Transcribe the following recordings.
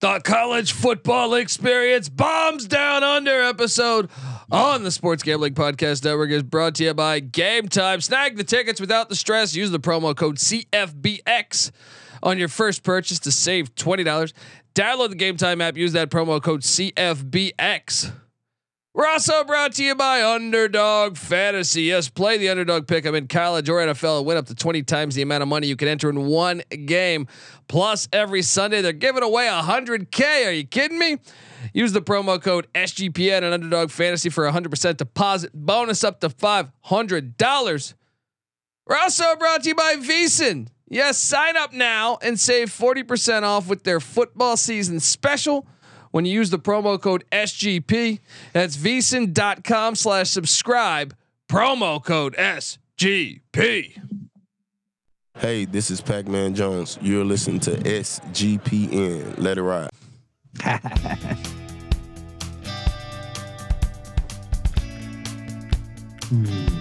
The college football experience bombs down under episode on the Sports Gambling Podcast Network is brought to you by Game Time. Snag the tickets without the stress. Use the promo code CFBX on your first purchase to save $20. Download the Game Time app. Use that promo code CFBX. We're also brought to you by Underdog Fantasy. Yes, play the underdog pick. I'm in college or NFL and win up to 20 times the amount of money you can enter in one game. Plus, every Sunday they're giving away 100K. Are you kidding me? Use the promo code SGPN and Underdog Fantasy for a 100% deposit bonus up to $500. We're also brought to you by VSiN. Yes, sign up now and save 40% off with their football season special when you use the promo code SGP. That's vsin.com slash subscribe. Promo code SGP. Hey, this is Pac Man Jones. You're listening to SGPN. Let it ride. Yes, hmm.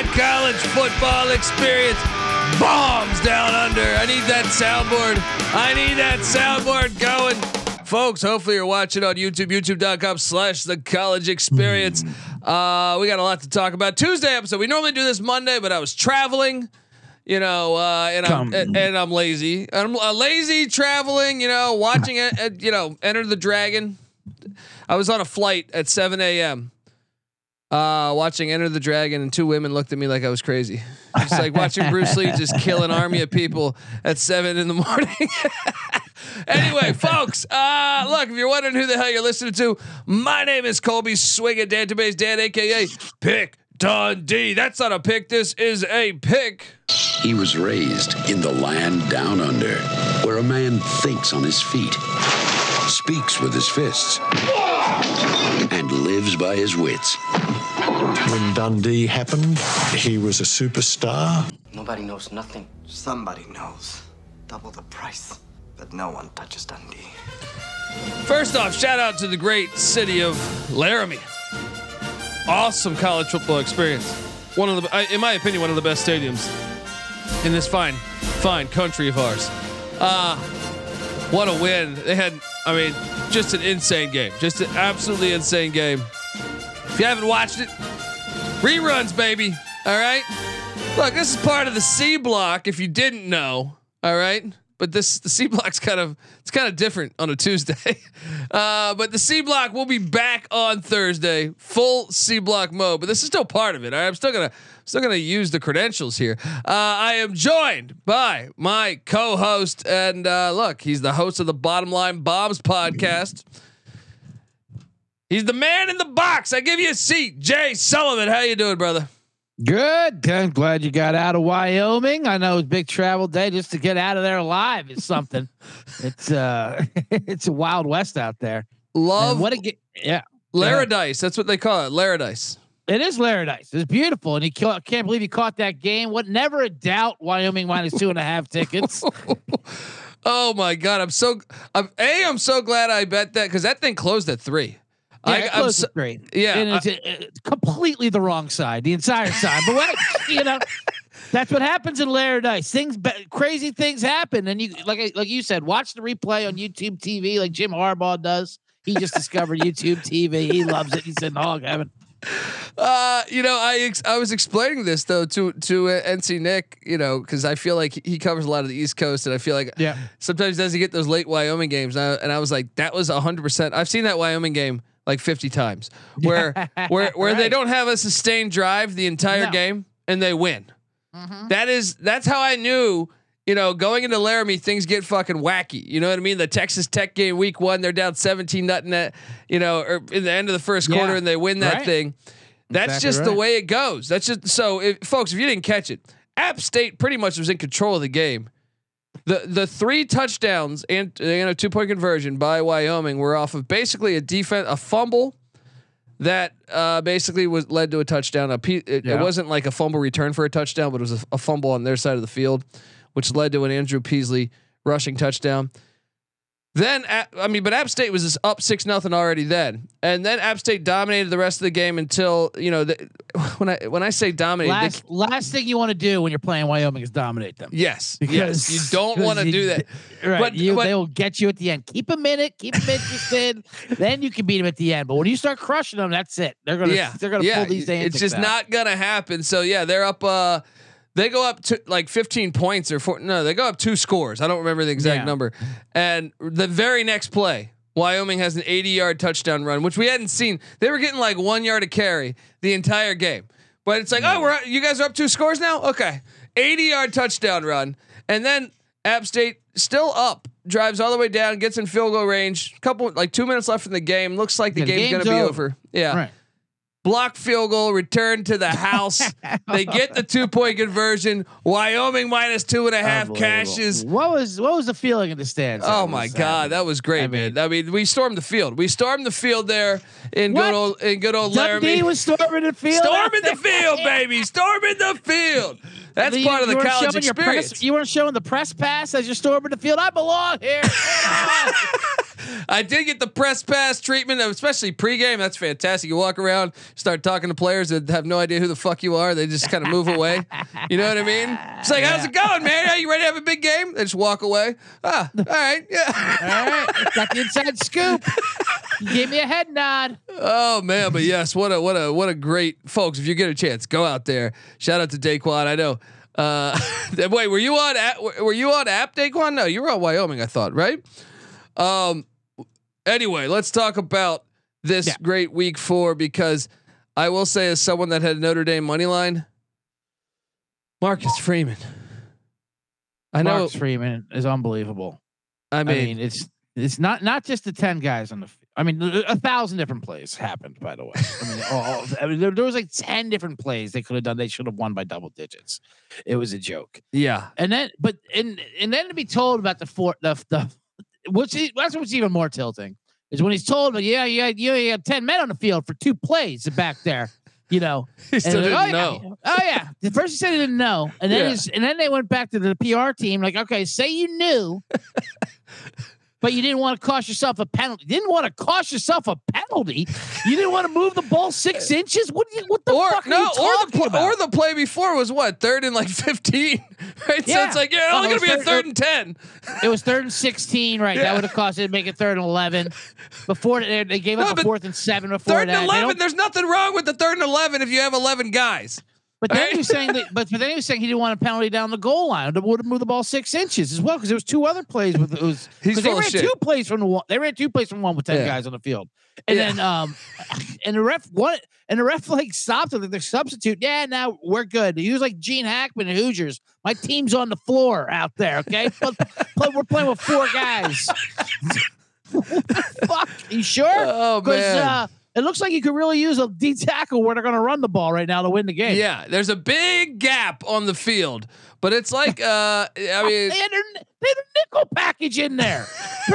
The college football experience. Bombs down under. I need that soundboard. I need that soundboard going. Folks, hopefully you're watching on YouTube, youtube.com slash the college experience. Uh, we got a lot to talk about. Tuesday episode. We normally do this Monday, but I was traveling you know, uh, and I'm and, and I'm lazy. I'm uh, lazy traveling. You know, watching it. Uh, you know, Enter the Dragon. I was on a flight at 7 a.m. Uh, watching Enter the Dragon, and two women looked at me like I was crazy. It's like watching Bruce Lee just kill an army of people at seven in the morning. anyway, folks, uh, look, if you're wondering who the hell you're listening to, my name is Colby Swinging Database Dan, aka Pick Dundee. That's not a pick. This is a pick. He was raised in the land down under, where a man thinks on his feet, speaks with his fists, and lives by his wits. When Dundee happened, he was a superstar. Nobody knows nothing. Somebody knows. Double the price. But no one touches Dundee. First off, shout out to the great city of Laramie. Awesome college football experience. One of the, in my opinion, one of the best stadiums in this fine, fine country of ours. Uh, what a win. They had, I mean, just an insane game. Just an absolutely insane game. If you haven't watched it, reruns, baby. All right. Look, this is part of the C block. If you didn't know, all right. But this the C block's kind of it's kind of different on a Tuesday. Uh, but the C block will be back on Thursday, full C block mode. But this is still part of it. All right? I'm still gonna still gonna use the credentials here. Uh, I am joined by my co-host, and uh, look, he's the host of the Bottom Line Bombs podcast. He's the man in the box. I give you a seat, Jay Sullivan. How you doing, brother? Good. I'm glad you got out of Wyoming. I know it's big travel day just to get out of there alive is something. it's uh it's a wild west out there. Love And what a ge- yeah. Laradice. That's what they call it. Laradice. It is Laradice. It's beautiful. And he ca- can't believe he caught that game. What never a doubt Wyoming minus two and a half tickets. Oh my god, I'm so I'm a I'm so glad I bet that because that thing closed at three. Yeah, I, it I'm closed so, three. yeah, And it's uh, completely the wrong side, the entire side. But what you know, that's what happens in Laradice. Things, ba- crazy things happen, and you like like you said, watch the replay on YouTube TV, like Jim Harbaugh does. He just discovered YouTube TV. He loves it. He's in hog heaven. uh, you know, I ex- I was explaining this though to to uh, NC Nick, you know, because I feel like he covers a lot of the East Coast, and I feel like Yeah. sometimes does he get those late Wyoming games, and I, and I was like, that was hundred percent. I've seen that Wyoming game like fifty times, where where where they don't have a sustained drive the entire No. game and they win. Mm-hmm. That is that's how I knew. You know, going into Laramie, things get fucking wacky. You know what I mean? The Texas Tech game, week one, they're down seventeen nothing at you know, or in the end of the first Yeah. quarter, and they win that Right. thing. That's Exactly just the way it goes. That's just so, if, folks. If you didn't catch it, App State pretty much was in control of the game. The the three touchdowns and you know two point conversion by Wyoming were off of basically a defense a fumble that uh, basically was led to a touchdown. A pe- it, Yeah. it wasn't like a fumble return for a touchdown, but it was a, a fumble on their side of the field, which led to an Andrew Peasley rushing touchdown. Then I mean, but App State was up six nothing already then, and then App State dominated the rest of the game until you know the, when I when I say dominated, they- Last last thing you want to do when you're playing Wyoming is dominate them. yes, Because- yes, you don't want to do that. Right. But- you, but- they will get you at the end. Keep them in it. Keep them interested. then you can beat them at the end. But when you start crushing them, that's it. They're gonna. yeah, They're gonna yeah, pull these It's just out. not gonna happen. So yeah, they're up. uh They go up to like 15 points or four. No, they go up two scores. I don't remember the exact Yeah. number. And the very next play, Wyoming has an 80 yard touchdown run, which we hadn't seen. They were getting like one yard of carry the entire game. But it's like, oh, we're you guys are up two scores now. Okay, 80 yard touchdown run, and then App State still up, drives all the way down, gets in field goal range. Couple like two minutes left in the game. Looks like the The game's, game's gonna be over. over. Yeah Right. Block field goal, return to the house. they get the two point conversion. Wyoming minus two and a half cashes. What was what was the feeling in the stands? Oh my God, that was great, I mean- man. I mean, we stormed the field. We stormed the field there in What? good old in good old Dundee Laramie. was storming the field. Storming the field, baby. Storming the field. That's You- part of the college your press- experience. you weren't showing the press pass as you're storming the field. I belong here. I did get the press pass treatment, especially pregame. That's fantastic. You walk around, start talking to players that have no idea who the fuck you are. They just kind of move away. You know what I mean? It's like, how's it going, man? Are you ready to have a big game? They just walk away. Ah, all right, yeah. All right, got the inside scoop. You gave me a head nod. Oh man, but yes, what a what a what a great folks. If you get a chance, go out there. Shout out to Daquan. I know. Uh, wait, were you on app, were you on app Daquan? No, you were on Wyoming. I thought right. Um. Anyway, let's talk about this Yeah. great week four because I will say, as someone that had Notre Dame money line, Marcus Freeman. I know. Marcus Freeman is unbelievable. I I mean, mean, it's it's not not just the ten guys on the. I mean, a thousand different plays happened. By the way, I mean, all, all- I mean there, there was like ten different plays they could have done. They should have won by double digits. It was a joke. yeah, And then, but and and then to be told about the four the the which is, that's what's even more tilting is when he's told, but yeah, you had, you had ten men on the field for two plays back there. You know, he still didn't like, know. oh, Yeah. Oh yeah. The first he said he didn't know, and then Yeah. and then they went back to the PR team. Like, okay, say you knew, but you didn't want to cost yourself a penalty. You Didn't want to cost yourself a penalty. You didn't want to move the ball six inches. What? you, what the or fuck are no, you or the about? or the play before was what third and like fifteen, right? So it's like yeah, Oh, only it gonna be a third- and ten. It was third and sixteen, right? Yeah. That would have cost it to make it third and eleven. Before they, they gave No, up a fourth and seven before Third that. and They eleven. There's nothing wrong with the third and eleven if you have eleven guys. But then he was saying that, but, but then he was saying he didn't want a penalty down the goal line. That would have moved the ball six inches as well because there was two other plays with it was He's 'cause they ran two plays from the one. They ran two plays from one with ten Yeah. guys on the field, and Yeah. then um, and the ref what and the ref like stopped it. Like the substitute. Yeah, now we're good. He was like Gene Hackman and Hoosiers. My team's on the floor out there. Okay, But- but we're playing with four guys. Fuck, you sure? Oh Because man. uh, it looks like you could really use a D tackle where they're going to run the ball right now to win the game. yeah, there's a big gap on the field, but it's like uh, I mean, they had, their, they had a nickel package in there.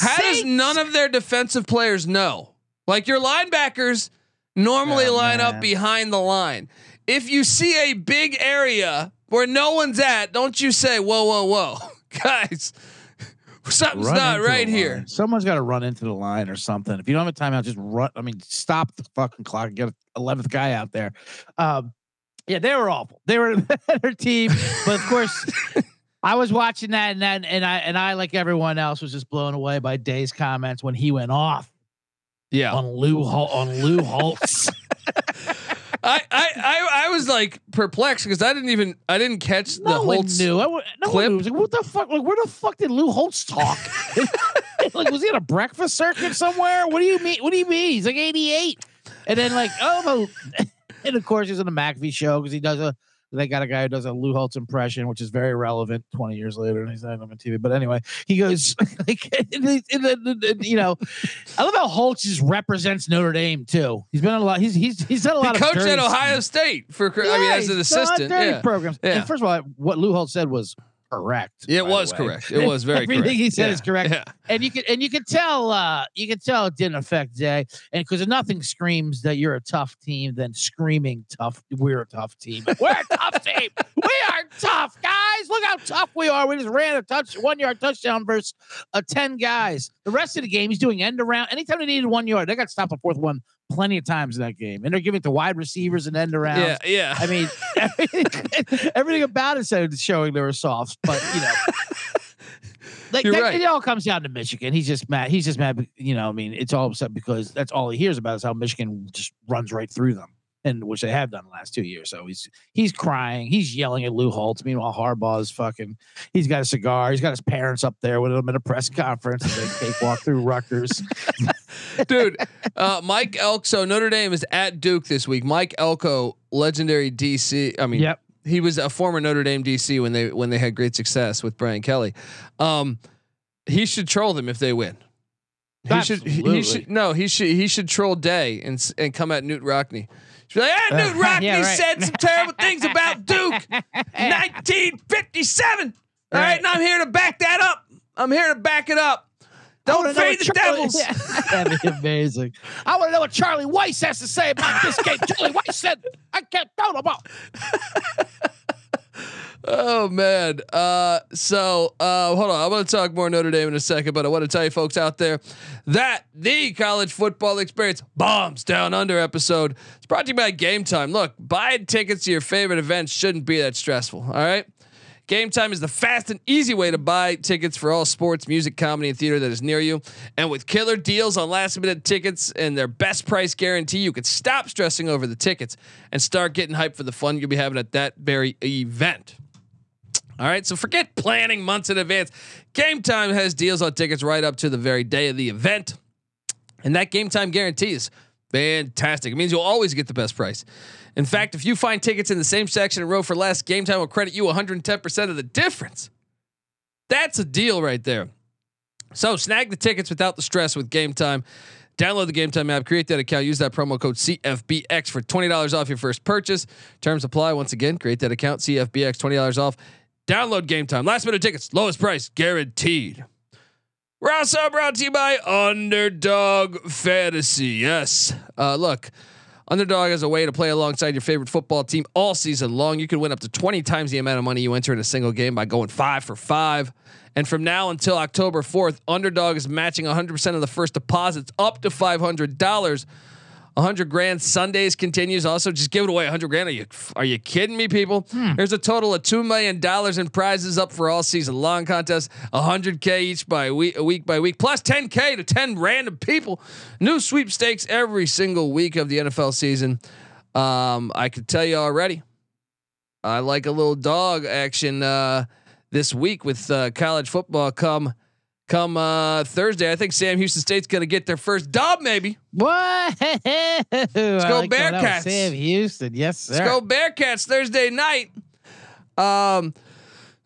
how does none of their defensive players know? Like your linebackers normally Oh, line up behind the line. If you see a big area where no one's at, don't you say, "Whoa, whoa, whoa, guys." Something's Run not right here. line. Someone's got to run into the line or something. If you don't have a timeout, just run. I mean, stop the fucking clock and get an eleventh guy out there. Um, yeah, they were awful. They were a better team, but of course, I was watching that and that, and I and I like everyone else was just blown away by Day's comments when he went off Yeah. on Lou Hol- on Lou Holtz. I, I, I, I was like perplexed because I didn't even I didn't catch the no one knew. I, no clip. one was like, what the fuck? Like, where the fuck did Lou Holtz talk? like, was he at a breakfast circuit somewhere? What do you mean? What do you mean? He's like 88. And then like, oh and of course he's on the McAfee show because he does a they got a guy who does a Lou Holtz impression, which is very relevant 20 years later, and he's not on TV. But anyway, he goes like, and the- and the- and, you know, I love how Holtz just represents Notre Dame too. He's been on a lot. He's he's he's done a He lot of coached at. Ohio State for I mean as an he's done a lot assistant. Yeah. programs. Yeah. And first of all, what Lou Holtz said was correct. It was correct. It was very Everything correct. he said Yeah. is correct. Yeah. and you can and you could tell uh you can tell it didn't affect Jay and because nothing screams that you're a tough team than screaming tough we're a tough team we're a tough team we are tough guys look how tough we are we just ran a touch one yard touchdown versus uh, 10 guys the rest of the game he's doing end around anytime they needed one yard they got stopped on fourth one plenty of times in that game and they're giving it to wide receivers and end around Yeah, yeah. I mean, everything, everything about it said showing they were soft, but you know, like that- right. it all comes down to Michigan. He's just mad. He's just mad. You know, I mean, it's all upset because that's all he hears about is how Michigan just runs right through them, and which they have done the last two years. So he's he's crying. He's yelling at Lou Holtz. Meanwhile, Harbaugh's fucking. He's got a cigar. He's got his parents up there with him at a press conference. They walk through Rutgers. Dude. Uh, Mike Elko. So Notre Dame is at Duke this week. Mike Elko, legendary DC. I mean, Yep. he was a former Notre Dame DC when they when they had great success with Brian Kelly. Um, he should troll them if they win. He should. He, Absolutely. should. No, he should. He should troll Day and and come at Knute Rockne. He should be like, ah, Knute Rockne Yeah, right. said some terrible things about Duke, 1957. All right, Right. and I'm here to back that up. I'm here to back it up. Don't fade the Charlie- Devils. Yeah, That'd be amazing. I want to know what Charlie Weis has to say about this game. Charlie Weis said, "I can't throw the ball." Oh man. Uh, so uh, hold on. I'm going to talk more Notre Dame in a second, but I want to tell you folks out there that the college football experience bombs down under episode. It's brought to you by Game Time. Look, buying tickets to your favorite events shouldn't be that stressful. All right. Game Time is the fast and easy way to buy tickets for all sports, music, comedy, and theater that is near you. And with killer deals on last minute tickets and their best price guarantee, you can stop stressing over the tickets and start getting hyped for the fun you'll be having at that very event. All right, so forget planning months in advance. Game Time has deals on tickets right up to the very day of the event. And that game time guarantee is fantastic. It means you'll always get the best price. In fact, if you find tickets in the same section and row for less, Game Time will credit you 110% of the difference. That's a deal right there. So snag the tickets without the stress with Game Time. Download the Game Time app, create that account, use that promo code CFBX for $20 off your first purchase. Terms apply. Once again, create that account, CFBX, $20 off. Download Game Time. Last minute tickets, lowest price guaranteed. We're also brought to you by Underdog Fantasy. Yes. Uh, look, Underdog is a way to play alongside your favorite football team all season long. You can win up to 20 times the amount of money you enter in a single game by going five for five. And from now until October 4th, Underdog is matching 100% of the first deposits up to $500. 100 grand Sundays continues. Also, just give it away 100 grand. Are you are you kidding me, people? There's a total of two million dollars in prizes up for all season long contests. 100k each by week, week by week, plus 10k to 10 random people. New sweepstakes every single week of the NFL season. Um, I can tell you already. I like a little dog action uh, this week with uh, college football. Come come uh, Thursday, I think Sam Houston State's going to get their first dub, maybe. What? Let's go Bearcats. Sam Houston. Yes, sir. Let's go Bearcats Thursday night. Um.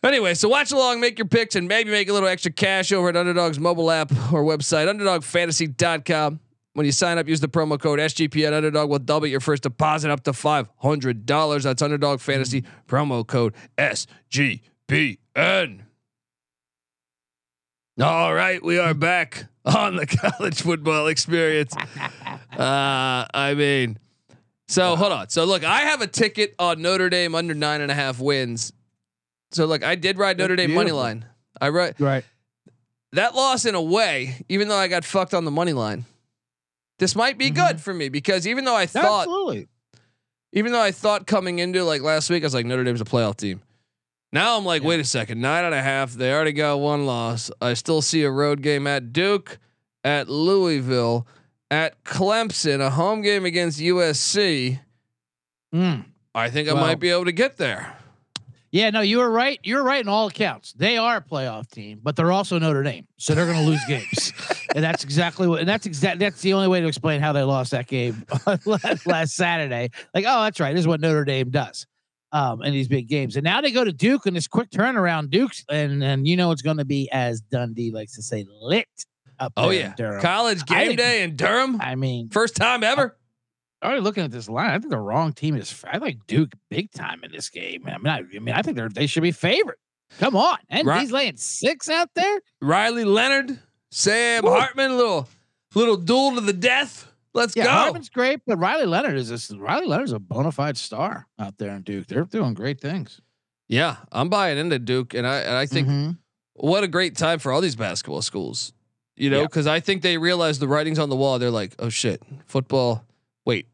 Anyway, so watch along, make your picks, and maybe make a little extra cash over at Underdog's mobile app or website, UnderdogFantasy.com. When you sign up, use the promo code SGP at Underdog. Will double your first deposit up to five hundred dollars. That's Underdog Fantasy promo code SGPN. All right, we are back on the college football experience. Uh, I mean, so hold on. So look, I have a ticket on Notre Dame under nine and a half wins. So look, I did ride Notre Dame money line. I ride Right. that loss in a way, even though I got fucked on the money line. This might be good for me because even though I thought, Absolutely. even though I thought coming into like last week, I was like Notre Dame's a playoff team. Now I'm like, wait a second, nine and a half. They already got one loss. I still see a road game at Duke, at Louisville, at Clemson, a home game against USC. Mm. I think I might be able to get there. Yeah, no, you were right. You were right in all accounts. They are a playoff team, but they're also Notre Dame, so they're going to lose games, and that's exactly what. And that's exact. That's the only way to explain how they lost that game last Saturday. Like, oh, that's right. This is what Notre Dame does, um, in these big games. And now they go to Duke in this quick turnaround. Duke's, and and you know it's going to be as Dundee likes to say, lit up. Oh yeah, Durham. college game day in Durham, I mean, first time ever. already looking at this line, I think the wrong team is. I like Duke big time in this game. I mean, I, I mean, I think they're they should be favorite. Come on, and he's laying six out there. Riley Leonard, Sam Hartman, little little duel to the death. Let's Yeah, go. Hartman's great, but Riley Leonard is this. Riley Leonard's a bona fide star out there in Duke. They're doing great things. Yeah, I'm buying into Duke, and I and I think Mhm. what a great time for all these basketball schools. You know, Yeah. because I think they realize the writing's on the wall. They're like, oh shit, football. Wait,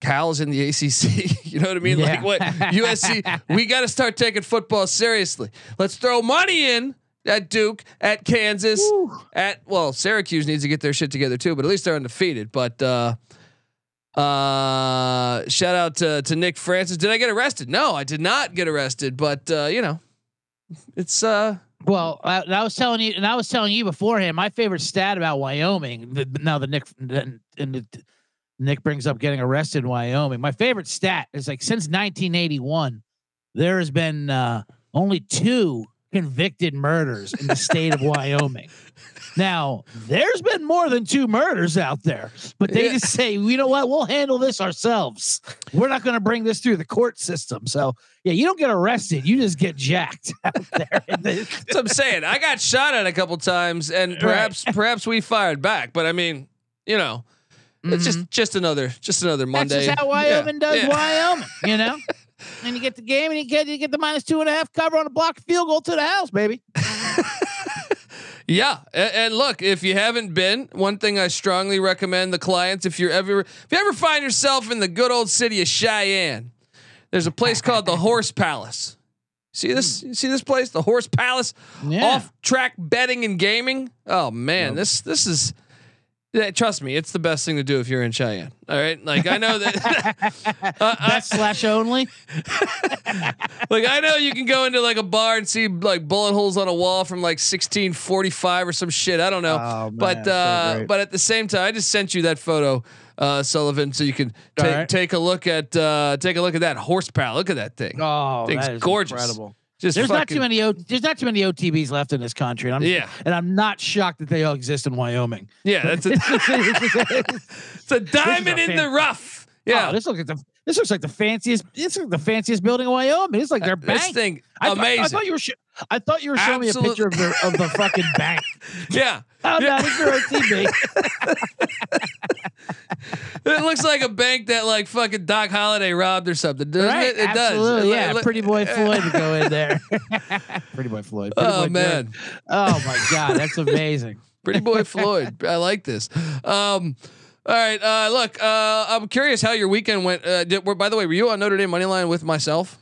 Cal's in the ACC. you know what I mean? Like what USC? we got to start taking football seriously. Let's throw money in at Duke, at Kansas, at well, Syracuse needs to get their shit together too. But at least they're undefeated. But uh, uh, shout out to to Nick Francis. Did I get arrested? No, I did not get arrested. But uh, you know, it's uh. Well, I, I was telling you, and I was telling you beforehand. My favorite stat about Wyoming. The, now the Nick and the, Nick brings up getting arrested in Wyoming. My favorite stat is like since 1981, there has been uh, only two convicted murders in the state of Wyoming. Now, there's been more than two murders out there, but they Yeah. just say, you know what, we'll handle this ourselves. We're not going to bring this through the court system. So, yeah, you don't get arrested, you just get jacked out there. That's what I'm saying. I got shot at a couple times, and perhaps perhaps we fired back. But I mean, you know, it's just mm-hmm. just another just another Monday. That's just how Yeah, Wyoming does yeah. Wyoming, you know? and you get the game and you get you get the minus two and a half cover on a block field goal to the house, baby. Yeah, and, and look, if you haven't been, one thing I strongly recommend the clients if you're ever if you ever find yourself in the good old city of Cheyenne, there's a place called the Horse Palace. See this? Hmm. You see this place, the Horse Palace, Yeah. off track betting and gaming. Oh man, this this is. Yeah, trust me, it's the best thing to do if you're in Cheyenne. All right, like I know that. uh, Bet slash only. like I know you can go into like a bar and see like bullet holes on a wall from like 1645 or some shit. I don't know. Oh, man, but uh great. but at the same time, I just sent you that photo, uh, Sullivan, so you can ta- right. take a look at uh take a look at that horsepower. Look at that thing. Oh, Thing's gorgeous. incredible. Just There's not too many. O- there's not too many OTBs left in this country, and I'm Yeah. and I'm not shocked that they all exist in Wyoming. Yeah, that's a, it's a diamond in the rough. Oh, yeah, Oh, this looks like the this looks like the fanciest. This is the fanciest building in Wyoming. It's like their bank. Uh, this thing I thought- amazing. I thought you were. Sh- I thought you were showing Absolute- me a picture of the of the fucking bank. yeah. Oh Yeah. no, it's their OTB. It looks like a bank that like fucking Doc Holliday robbed or something, doesn't right? it? It Absolutely. does. Yeah, Pretty Boy Floyd would go in there. Pretty Boy Floyd. Pretty Oh Boy man. Floyd. Oh my God, that's amazing. Pretty boy Floyd. I like this. Um, all right. Uh, look, uh, I'm curious how your weekend went. Uh, did, by the way, were you on Notre Dame money line with myself?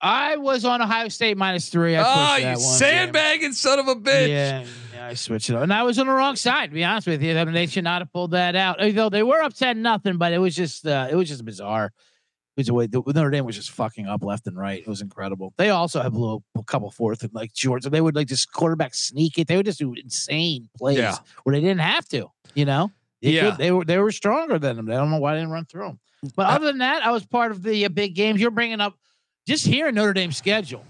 I was on Ohio State minus three. I Oh, you sandbagging son of a bitch. Yeah, yeah, I switched it up, and I was on the wrong side. To be honest with you, I mean, they should not have pulled that out. Although they were up ten nothing, but it was just uh, it was just bizarre. It was a way the, Notre Dame was just fucking up left and right. It was incredible. They also have a little a couple fourth and like Georgia. They would like just quarterback sneak it. They would just do insane plays Yeah. where they didn't have to. You know, They Yeah. could- they were they were stronger than them. I don't know why they didn't run through them. But other than that, I was part of the uh, big games. You're bringing up just hearing Notre Dame's schedule.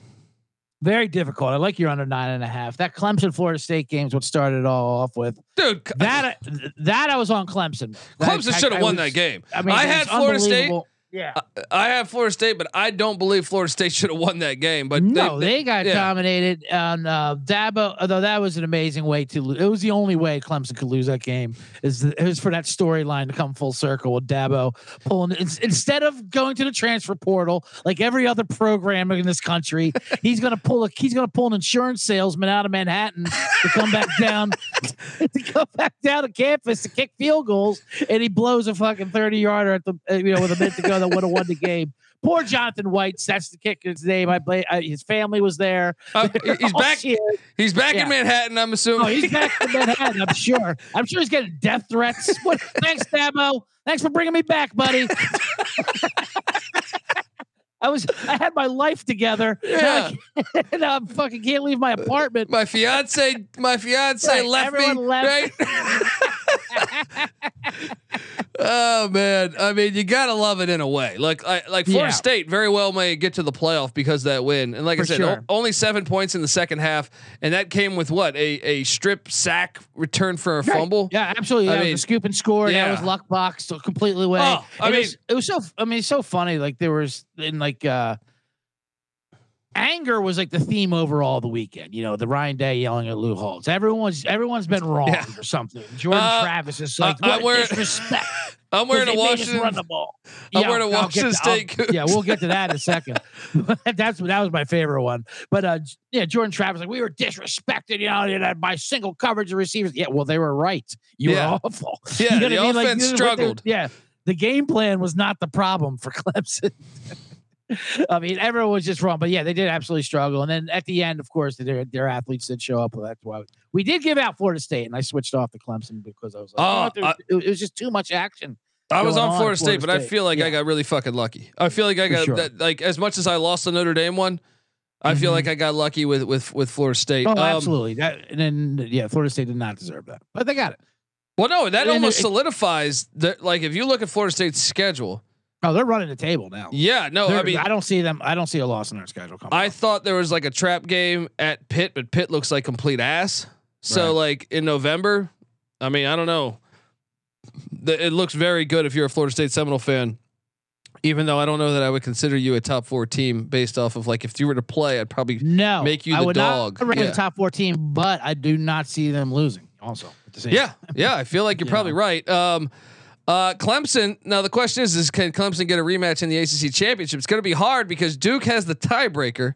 Very difficult. I like your under nine and a half. That Clemson Florida State game is what started it all off with. Dude, That that I was on Clemson. Clemson should have I won was- that game. I mean, I had Florida State. Unbelievable. Yeah. I have Florida State, but I don't believe Florida State should have won that game. But no, they, got yeah. dominated on uh, Dabo. Although that was an amazing way to lose. It was the only way Clemson could lose that game. Is it was for that storyline to come full circle with Dabo pulling ins- instead of going to the transfer portal like every other program in this country. he's gonna pull a he's gonna pull an insurance salesman out of Manhattan to come back down to come back down to campus to kick field goals, and he blows a fucking thirty yarder at the uh, you know with a minute to go that would have won the game. Poor Jonathan Weitz that's the kicker's name. I play. Uh, his family was there. Uh, he's back. He's back Yeah. in Manhattan. I'm assuming. Oh, he's back in Manhattan. I'm sure. I'm sure he's getting death threats. What? Thanks, Dabo. Thanks for bringing me back, buddy. I was. I had my life together. Yeah. Now, I, now I'm fucking can't leave my apartment. my fiance, my fiance Right, left me. everyone left. Right. Oh man, I mean, you gotta love it in a way. Like, I, like Florida Yeah. State very well may get to the playoff because of that win. And like I said, sure. o- only seven points in the second half, and that came with what a a strip sack return for a Right. fumble. Yeah, absolutely. I That mean, scoop and score. That yeah. was luck box so completely away. Oh, I it mean- was, it was so. I mean, so funny. Like there was in like uh anger was like the theme overall the weekend. You know, the Ryan Day yelling at Lou Holtz. Everyone's everyone's been wrong Yeah. or something. Jordan Uh, Travis is like, I'm what wearing- disrespect. I'm wearing a 'cause they made us Washington. run the ball. I'm wearing a Washington to- State Yeah, we'll get to that in a second. That's that was my favorite one. But uh, yeah, Jordan Travis like we were disrespected. You know, you know, by single coverage of receivers. Yeah, well, they were right. You Yeah. were awful. Yeah, You know the I mean? Like, offense they- struggled. Yeah, the game plan was not the problem for Clemson. I mean, everyone was just wrong, but yeah, they did absolutely struggle. And then at the end, of course, their their athletes did show up. Well, that's why we did give out Florida State, and I switched off to Clemson because I was like, Oh, oh, it was just too much action. I was on on Florida at State, Florida but I feel like I got really fucking lucky. I feel like I got sure. that, like as much as I lost the Notre Dame one, I feel Mhm. like I got lucky with with with Florida State. Oh, Um, absolutely. That and then yeah, Florida State did not deserve that, but they got it. Well, no, that And almost it- solidifies that. Like if you look at Florida State's schedule, Oh, they're running the table now. yeah, no, They're- I mean. I don't see them. I don't see a loss in their schedule coming. I up. thought there was like a trap game at Pitt, but Pitt looks like complete ass. So Right. like in November, I mean, I don't know. The- It looks very good if you're a Florida State Seminole fan. Even though I don't know that I would consider you a top four team based off of like if you were to play, I'd probably no make you I the would dog. Not rank Yeah. the top team, but I do not see them losing. Also, at the same Yeah, yeah, I feel like you're You probably right. Um, uh, Clemson. Now the question is: Is can Clemson get a rematch in the ACC championship? It's going to be hard because Duke has the tiebreaker,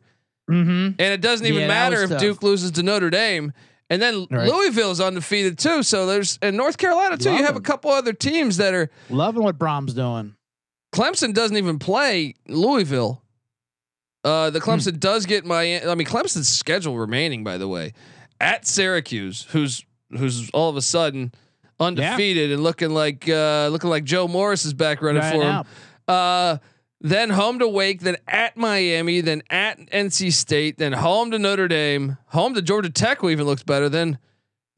Mm-hmm. and it doesn't even Yeah, matter if tough. Duke loses to Notre Dame. And then Right. Louisville's undefeated too. So there's and North Carolina too. Love you have a couple other teams that are. Loving what Brohm's doing. Clemson doesn't even play Louisville. Uh, Hmm. the Clemson does get my. I mean, Clemson's schedule remaining, by the way, at Syracuse, who's who's all of a sudden undefeated and looking like uh, looking like Joe Morris is back running Right for him. Uh, then home to Wake, then at Miami, then at NC State, then home to Notre Dame, home to Georgia Tech, who even looks better than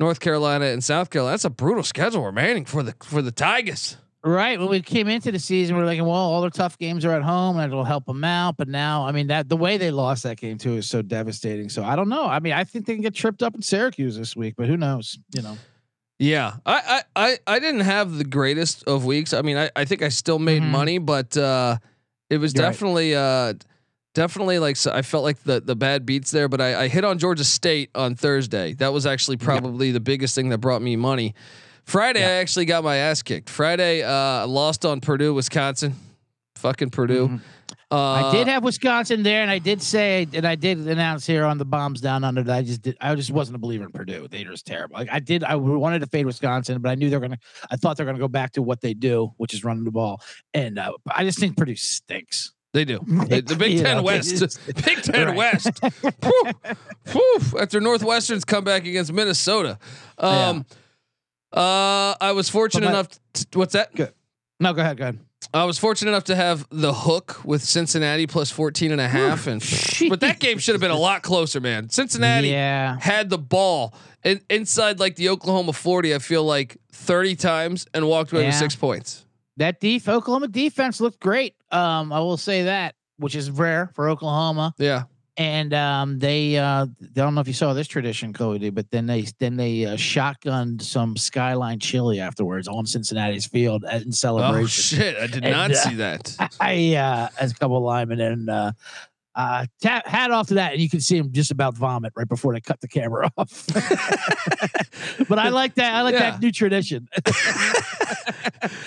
North Carolina and South Carolina. That's a brutal schedule remaining for the for the Tigers. Right when we came into the season, we are like, well, all their tough games are at home, and it'll help them out. But now, I mean, that the way they lost that game too is so devastating. So I don't know. I mean, I think they can get tripped up in Syracuse this week, but who knows? You know. Yeah, I, I I I didn't have the greatest of weeks. I mean, I, I think I still made Mhm. money, but uh, it was You're right. definitely uh, definitely like so I felt like the the bad beats there. But I, I hit on Georgia State on Thursday. That was actually probably the biggest thing that brought me money. Friday, I actually got my ass kicked. Friday, uh, lost on Purdue, Wisconsin. Fucking Purdue. Mhm. Uh, I did have Wisconsin there, and I did say, and I did announce here on the bombs down under that I just did. I just wasn't a believer in Purdue. They were just terrible. Like I did, I wanted to fade Wisconsin, but I knew they're gonna. I thought they're gonna go back to what they do, which is running the ball. And uh, I just think Purdue stinks. They do. The, the Big Ten know, West. just- Big Ten Right. West. Whew. Whew. After Northwestern's comeback against Minnesota. Um, uh, I was fortunate my- enough. To, what's that? Good. No, go ahead, go ahead. I was fortunate enough to have the hook with Cincinnati plus 14 and a half. And, but that game should have been a lot closer, man. Cincinnati Yeah. had the ball in, inside like the Oklahoma 40, I feel like 30 times and walked away with six points. That def Oklahoma defense looked great. Um, I will say that, which is rare for Oklahoma. Yeah. And um, they, uh, I don't know if you saw this tradition, Cody, but then they then they uh, shotgunned some Skyline chili afterwards on Cincinnati's field in celebration. Oh, shit. I did And, not uh, see that. I uh, as a couple of linemen and uh, uh, tap, hat off to that, and you can see him just about vomit right before they cut the camera off. but I like that. I like Yeah. that new tradition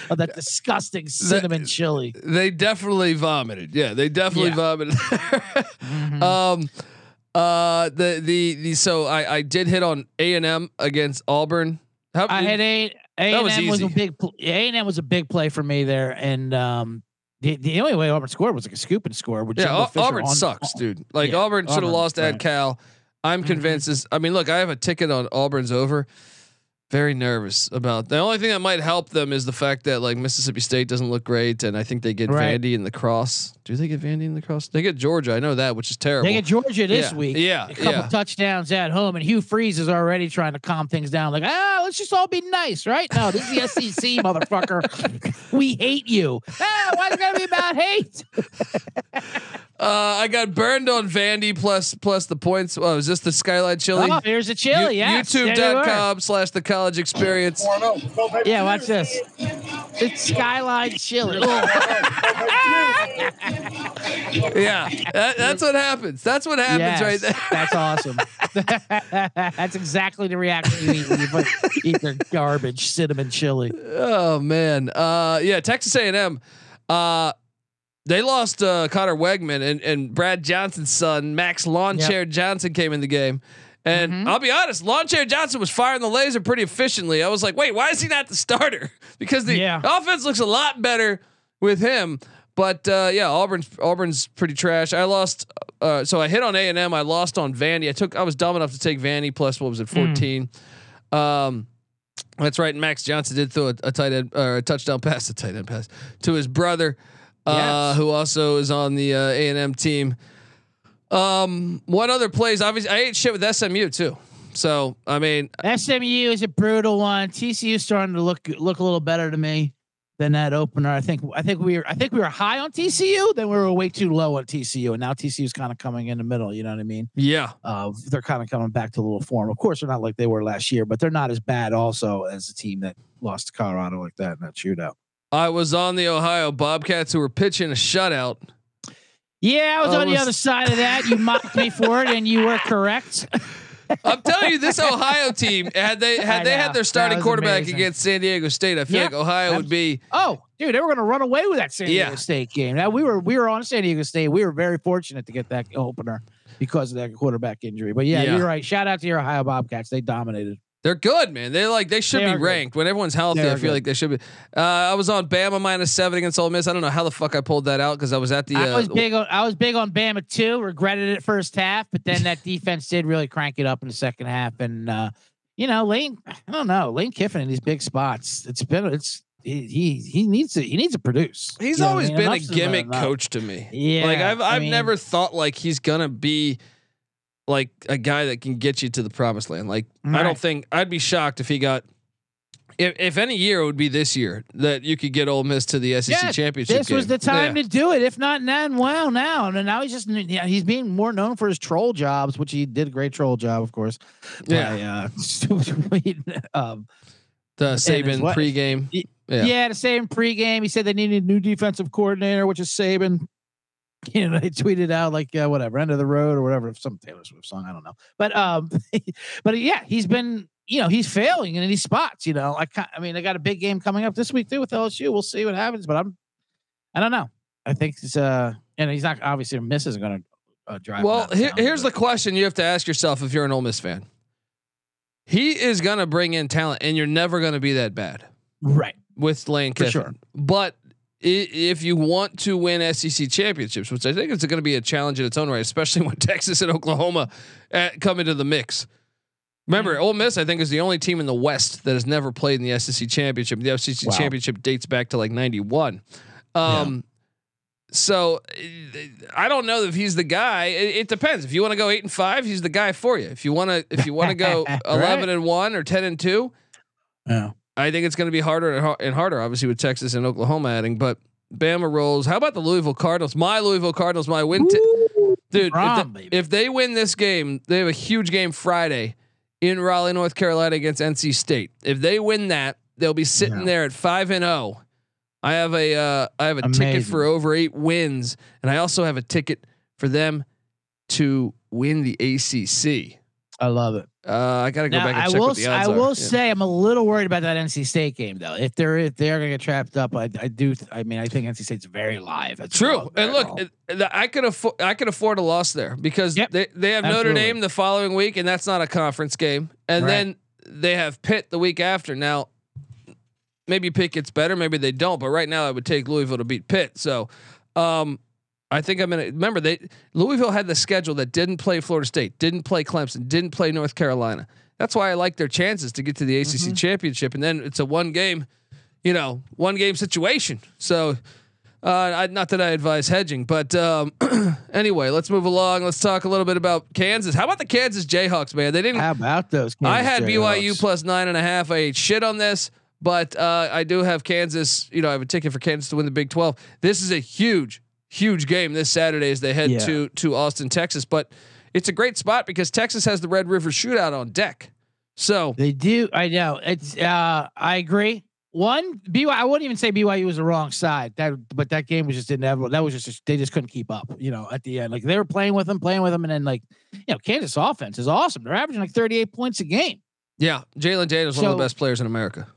of that disgusting cinnamon chili. They definitely vomited. Yeah, they definitely Yeah. vomited. Mhm. um, uh, the the the so I I did hit on A and M against Auburn. How, I had a A and M was a big A and M was a big play for me there, and um, the, the only way Auburn scored was like a scoop and score. With yeah, Jimbo Au- Fisher Auburn on- sucks, dude. Like Yeah, Auburn should have lost at. Cal. I'm Mhm. convinced. Is I mean, look, I have a ticket on Auburn's over. Very nervous about the only thing that might help them is the fact that like Mississippi State doesn't look great, and I think they get Right. Vandy in the cross. Do they get Vandy in the cross? They get Georgia. I know that, which is terrible. They get Georgia this Yeah, week. yeah, a couple yeah. touchdowns at home, and Hugh Freeze is already trying to calm things down. Like, ah, let's just all be nice, right? No, this is the SEC, motherfucker. We hate you. Ah, why is it gonna be about hate? Uh, I got burned on Vandy plus plus the points. Oh, is this the Skyline Chili? Oh, here's a chili. You- yes, there you are. YouTube.com slash the college experience. Yeah, watch this. It's Skyline Chili. yeah, that, that's what happens. That's what happens Yes, right there. That's awesome. that's exactly the reaction you eat when you put, eat their garbage cinnamon chili. Oh man, uh, yeah, Texas A&M. Uh, they lost uh, Conner Weigman and, and Brad Johnson's son Max Lawn Yep. Johnson came in the game. And Mm-hmm. I'll be honest, Lawn Chair Johnson was firing the laser pretty efficiently. I was like, wait, why is he not the starter? Because the Yeah. offense looks a lot better with him. But uh, yeah, Auburn's Auburn's pretty trash. I lost, uh, so I hit on A and M. I lost on Vandy. I took, I was dumb enough to take Vandy plus what was it, Mm. fourteen. Um, that's right. Max Johnson did throw a, a tight end or a touchdown pass, a tight end pass to his brother, uh, Yes. who also is on the uh, A and M team. Um, one other plays. Obviously, I ate shit with SMU too. So I mean, SMU is a brutal one. TCU starting to look look a little better to me than that opener. I think I think we were I think we were high on TCU, then we were way too low on TCU, and now TCU is kind of coming in the middle. You know what I mean? yeah, Uh, they're kind of coming back to a little form. Of course, they're not like they were last year, but they're not as bad also as a team that lost to Colorado like that in that shootout. I was on the Ohio Bobcats who were pitching a shutout. Yeah, I was I on was- the other side of that. You mocked me for it, and you were correct. I'm telling you, this Ohio team had they had they had their starting quarterback amazing. against San Diego State. I feel Yeah, like Ohio would be Oh, dude, they were going to run away with that San Diego Yeah. State game. Now we were we were on San Diego State. We were very fortunate to get that opener because of that quarterback injury. But yeah, Yeah. you're right. Shout out to your Ohio Bobcats. They dominated. They're good, man. They're like they should They be are good. ranked when everyone's healthy. They I feel good. like they should be. Uh, I was on Bama minus seven against Ole Miss. I don't know how the fuck I pulled that out because I was at the. I Uh, was big on I was big on Bama too. Regretted it first half, but then that defense did really crank it up in the second half. And uh, you know, Lane, I don't know, Lane Kiffin in these big spots. It's been it's he he, he needs to he needs to produce. he's You what I always mean? been a Enough's about gimmick coach to me. Yeah, like I've I I've mean- never thought like he's gonna be like a guy that can get you to the promised land. Like I don't think I'd be shocked if he got. If, if any year it would be this year that you could get Ole Miss to the SEC Yeah, championship. This was the time Yeah. to do it. If not then, well, now and now he's just yeah, he's being more known for his troll jobs, which he did a great troll job, of course. Yeah. By, uh, um, the Saban pregame. Yeah. Yeah. the same pregame. He said they needed a new defensive coordinator, which is Saban. You know, they tweeted out like uh, whatever, end of the road or whatever, some Taylor Swift song. I don't know, but um, but yeah, he's been you know he's failing in these spots. You know, I ca- I mean, they got a big game coming up this week too with LSU. We'll see what happens, but I'm I don't know. I think it's uh, and he's not obviously Miss is going to uh, drive. Well, here, here's the question you have to ask yourself if you're an Ole Miss fan. He is going to bring in talent, and you're never going to be that bad right. with Lane Kiffin. sure. But i- if you want to win SEC championships, which I think is going to be a challenge in its own right, especially when Texas and Oklahoma uh, come into the mix. Remember, Mm. Ole Miss, I think, is the only team in the West that has never played in the SEC championship. The SEC Wow. championship dates back to like '91. Um, So uh, I don't know if he's the guy. It, it depends. If you want to go eight and five, he's the guy for you. If you want to, if you want to go Right. eleven and one or ten and two, Yeah. I think it's going to be harder and harder, obviously, with Texas and Oklahoma adding. But Bama rolls. How about the Louisville Cardinals? My Louisville Cardinals, my win. T- Dude, if, Rom, the- baby. if they win this game, they have a huge game Friday in Raleigh, North Carolina against NC State. If they win that, they'll be sitting Yeah. there at five and zero. I have a uh, I have a ticket for over eight wins, and I also have a ticket for them to win the ACC. I love it. Uh, I got to go Now, back and I check will. what the s- odds I are. will Yeah. say I'm a little worried about that NC State game though. If they're if they're gonna get trapped up, I, I do. I mean, I think NC State's very live. as True, well. and look, it- it- I could afford I could afford a loss there because Yep, they they have Notre absolutely. Dame the following week, and that's not a conference game, and Right. then they have Pitt the week after. Now, maybe Pitt gets better, maybe they don't, but right now I would take Louisville to beat Pitt. So, um, I think I'm gonna remember they Louisville had the schedule that didn't play Florida State, didn't play Clemson, didn't play North Carolina. That's why I like their chances to get to the ACC Mm-hmm. championship, and then it's a one game, you know, one game situation. So. Uh, I, not that I advise hedging, but um, anyway, let's move along. Let's talk a little bit about Kansas. How about the Kansas Jayhawks, man? They didn't. how about those? I Kansas had BYU Jayhawks? plus nine and a half. I ate shit on this, but uh, I do have Kansas. You know, I have a ticket for Kansas to win the Big Twelve. This is a huge, huge game this Saturday as they head Yeah. to to Austin, Texas. But it's a great spot because Texas has the Red River Shootout on deck. So They do. I know. It's. Uh, I agree. One BYU. I wouldn't even say BYU was the wrong side. That, but that game was just inevitable. That was just they just couldn't keep up. You know, at the end, like they were playing with them, playing with them, and then like, you know, Kansas offense is awesome. They're averaging like 38 points a game. yeah, Jalon Daniels one of the best players in America.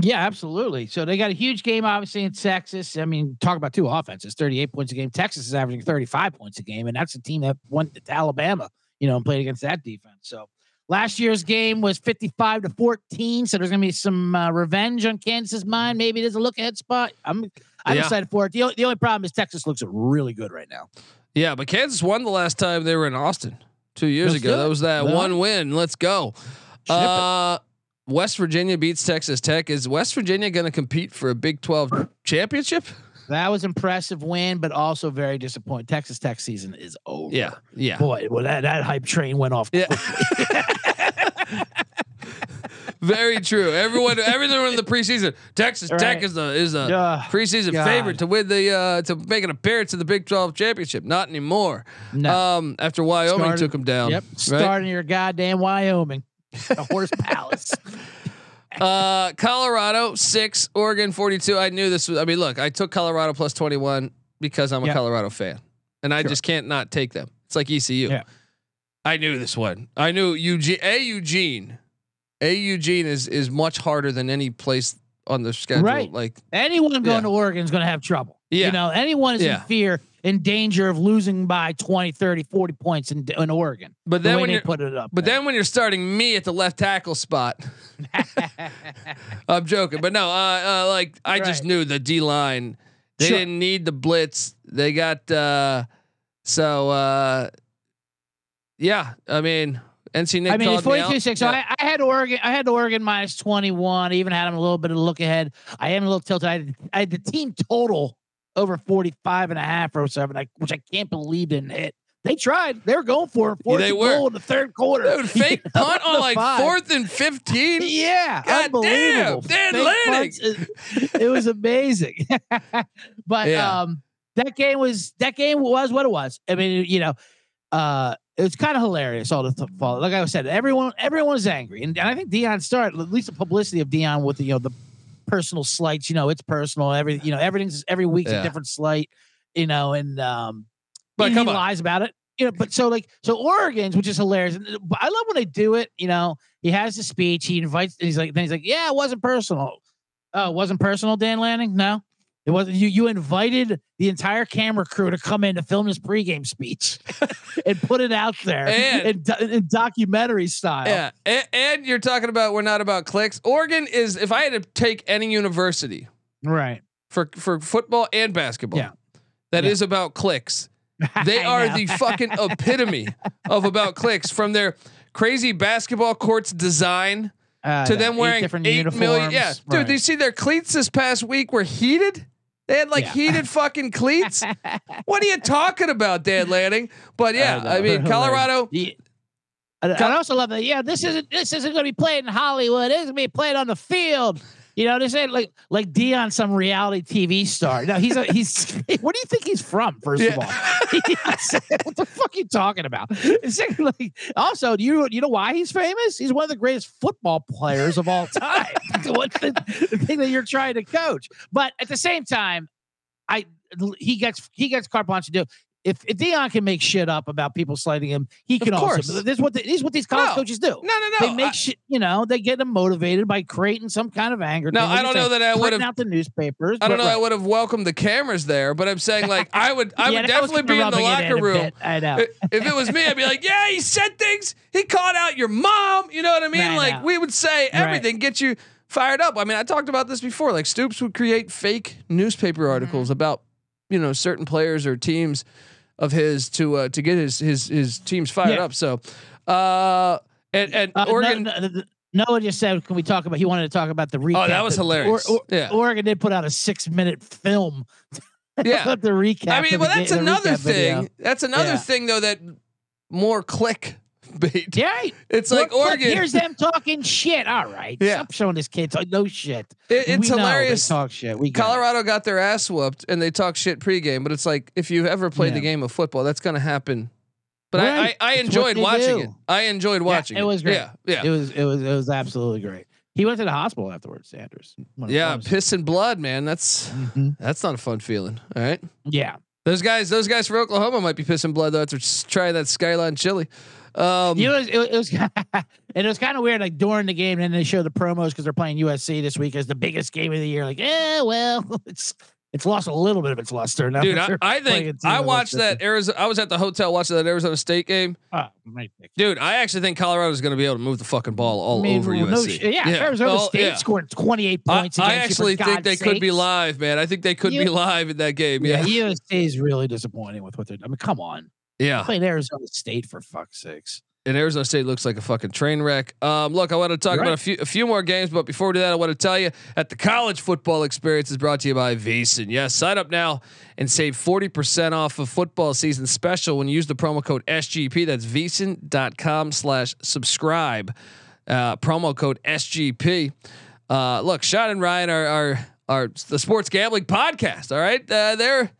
Yeah, absolutely. So they got a huge game, obviously in Texas. I mean, talk about two offenses, 38 points a game. Texas is averaging 35 points a game, and that's a team that went to Alabama, you know, and played against that defense. So last year's game was 55 to 14. So there's gonna be some uh, revenge on Kansas's mind. Maybe there's a look ahead spot. I'm I'm Yeah. excited for it. The, the only problem is Texas looks really good right now. Yeah, but Kansas won the last time they were in Austin two years ago. That was that Well, one win. Let's go. Uh, West Virginia beats Texas Tech. Is West Virginia going to compete for a Big 12 championship? That was impressive win, but also very disappointing. Texas Tech season is over. Yeah, yeah. Boy, well that, that hype train went off. Yeah. Very true. Everyone, everyone in the preseason, Texas Tech is the is a Ugh, preseason God. favorite to win the uh, to make an appearance in the Big 12 championship. Not anymore. No. Um, after Wyoming Started- took them down. Yep. right? Starting your goddamn Wyoming. The horse palace. Uh, Colorado six, Oregon forty two. I knew this was. I mean, look, I took Colorado plus twenty one because I'm a Yeah. Colorado fan, and I Sure. just can't not take them. It's like ECU. Yeah. I knew this one. I knew Eugene. A Eugene. A Eugene is is much harder than any place on the schedule. Right. Like Anyone going Yeah. to Oregon is going to have trouble. Yeah. You know, anyone is Yeah. in fear, in danger of losing by 20, 30, 40 points in, in Oregon. But then way when you're put it up. but there. then when you're starting me at the left tackle spot, I'm joking. But no, uh, uh like I just knew the D line. They Sure. didn't need the blitz. They got uh so uh yeah, I mean NC Nick I mean, me 42 6. So Yeah. I, I had Oregon. I had Oregon minus 21. I even had them a little bit of a look ahead. I am a little tilted. I had, I had the team total over 45 and a half or seven, like, which I can't believe didn't hit. They tried. They were going for it. Fourth they were. goal in the third quarter. Dude, fake punt on like five. fourth and fifteen. Yeah, God unbelievable. damn, Dan Lanning. It, it was amazing. but Yeah. um that game was that game was what it was. I mean, you know, uh it was kind of hilarious all the th- fall. Like I said, everyone everyone was angry. And, and I think Deion started at least the publicity of Deion with the you know the personal slights, you know, it's personal. Every you know, everything's every week's Yeah. a different slight, you know, and um But he, he lies about it. You know, but so like so Oregon's, which is hilarious. I love when they do it. You know, he has the speech. He invites. And he's like, then he's like, yeah, it wasn't personal. Oh, it wasn't personal, Dan Lanning. No, it wasn't. You you invited the entire camera crew to come in to film his pregame speech and put it out there And- in, in documentary style. Yeah, and, and you're talking about we're not about clicks. Oregon is. If I had to take any university Right. for for football and basketball, Yeah. that is Yeah. about clicks. They are the fucking epitome of about clicks from their crazy basketball courts design Uh, to them wearing different eight uniforms. million. Yeah, dude, Right. do you see their cleats this past week were heated? They had like Yeah. heated fucking cleats. what are you talking about, Dan Lanning? But yeah, know. I, mean, Colorado. Yeah. And I also love that. Yeah, this isn't this isn't going to be played in Hollywood. It's going to be played on the field. You know, this ain't like like Deion, some reality TV star. No, he's a, he's. Where do you think he's from? First of all, what the fuck are you talking about? Secondly, also, do you you know why he's famous? He's one of the greatest football players of all time. What's the, the thing that you're trying to coach? But at the same time, I he gets he gets carte blanche to do. If, if Deion can make shit up about people slighting him, he can course. also. This is what the, this is what these college No. coaches do. No, no, no. They make I- shit. You know, they get them motivated by creating some kind of anger. No, I don't know that I would have- out the newspapers. I don't know. I would have welcomed the cameras there, but I'm saying like I would. I Yeah, would definitely be in the locker a room. bit. I know. If it was me, I'd be like, "Yeah, he said things. He called out your mom." You know what I mean? I like know. we would say everything, get you fired up. I mean, I talked about this before. Like Stoops would create fake newspaper Mm-hmm. articles about you know certain players or teams of his to uh, to get his his his teams fired Yeah. up. So, uh, and and Uh, no- Oregon. no, no, Noah just said, "Can we talk about?" He wanted to talk about the recap. Oh, that was hilarious. Yeah. Oregon did put out a six-minute film. Yeah. the recap. I mean, well, that's another recap video. thing. That's another Yeah. thing though that more click bait. Yeah. It's Look, like look, Oregon. here's them talking shit. All right. Yeah. Stop showing this kid talk, no shit. It- it's We know they hilarious. talk shit. We get it. Colorado got their ass whooped and they talk shit pregame, but it's like if you ever played the game of football, that's going to happen. But Right. I, I, I enjoyed watching do. it. I enjoyed watching it was great. Yeah, yeah, It was it was it was absolutely great. He went to the hospital afterwards, Sanders. Yeah. Piss and blood, man. That's Mhm. that's not a fun feeling. All right. Yeah. Those guys, those guys for Oklahoma might be pissing blood though s- trying that skyline chili. Um, You know, it was, it was and it was kind of weird. Like during the game, and then they show the promos because they're playing USC this week as the biggest game of the year. Like, yeah, well, it's it's lost a little bit of its luster now. dude, I, I think I watched that different. Arizona. I was at the hotel watching that Arizona State game. Oh. Dude, I actually think Colorado's going to be able to move the fucking ball all I mean, over well, USC. no sh- yeah, Arizona Oh, State yeah. scored 28 points. I against you, actually think they God's could be live, man. I think they could be live in that game. Yeah, Yeah, USC is really disappointing with what they're. I mean, come on, yeah. playing Arizona State for fuck's sakes. And Arizona State looks like a fucking train wreck. Um, look, I want to talk You're about right. a few a few more games, but before we do that, I want to tell you that the college football experience is brought to you by VSiN. Yes, sign up now and save forty percent off of football season special when you use the promo code SGP. That's VSiN.com slash subscribe. Uh, promo code SGP. Uh, look, Sean and Ryan are are are the sports gambling podcast. All right, uh, they're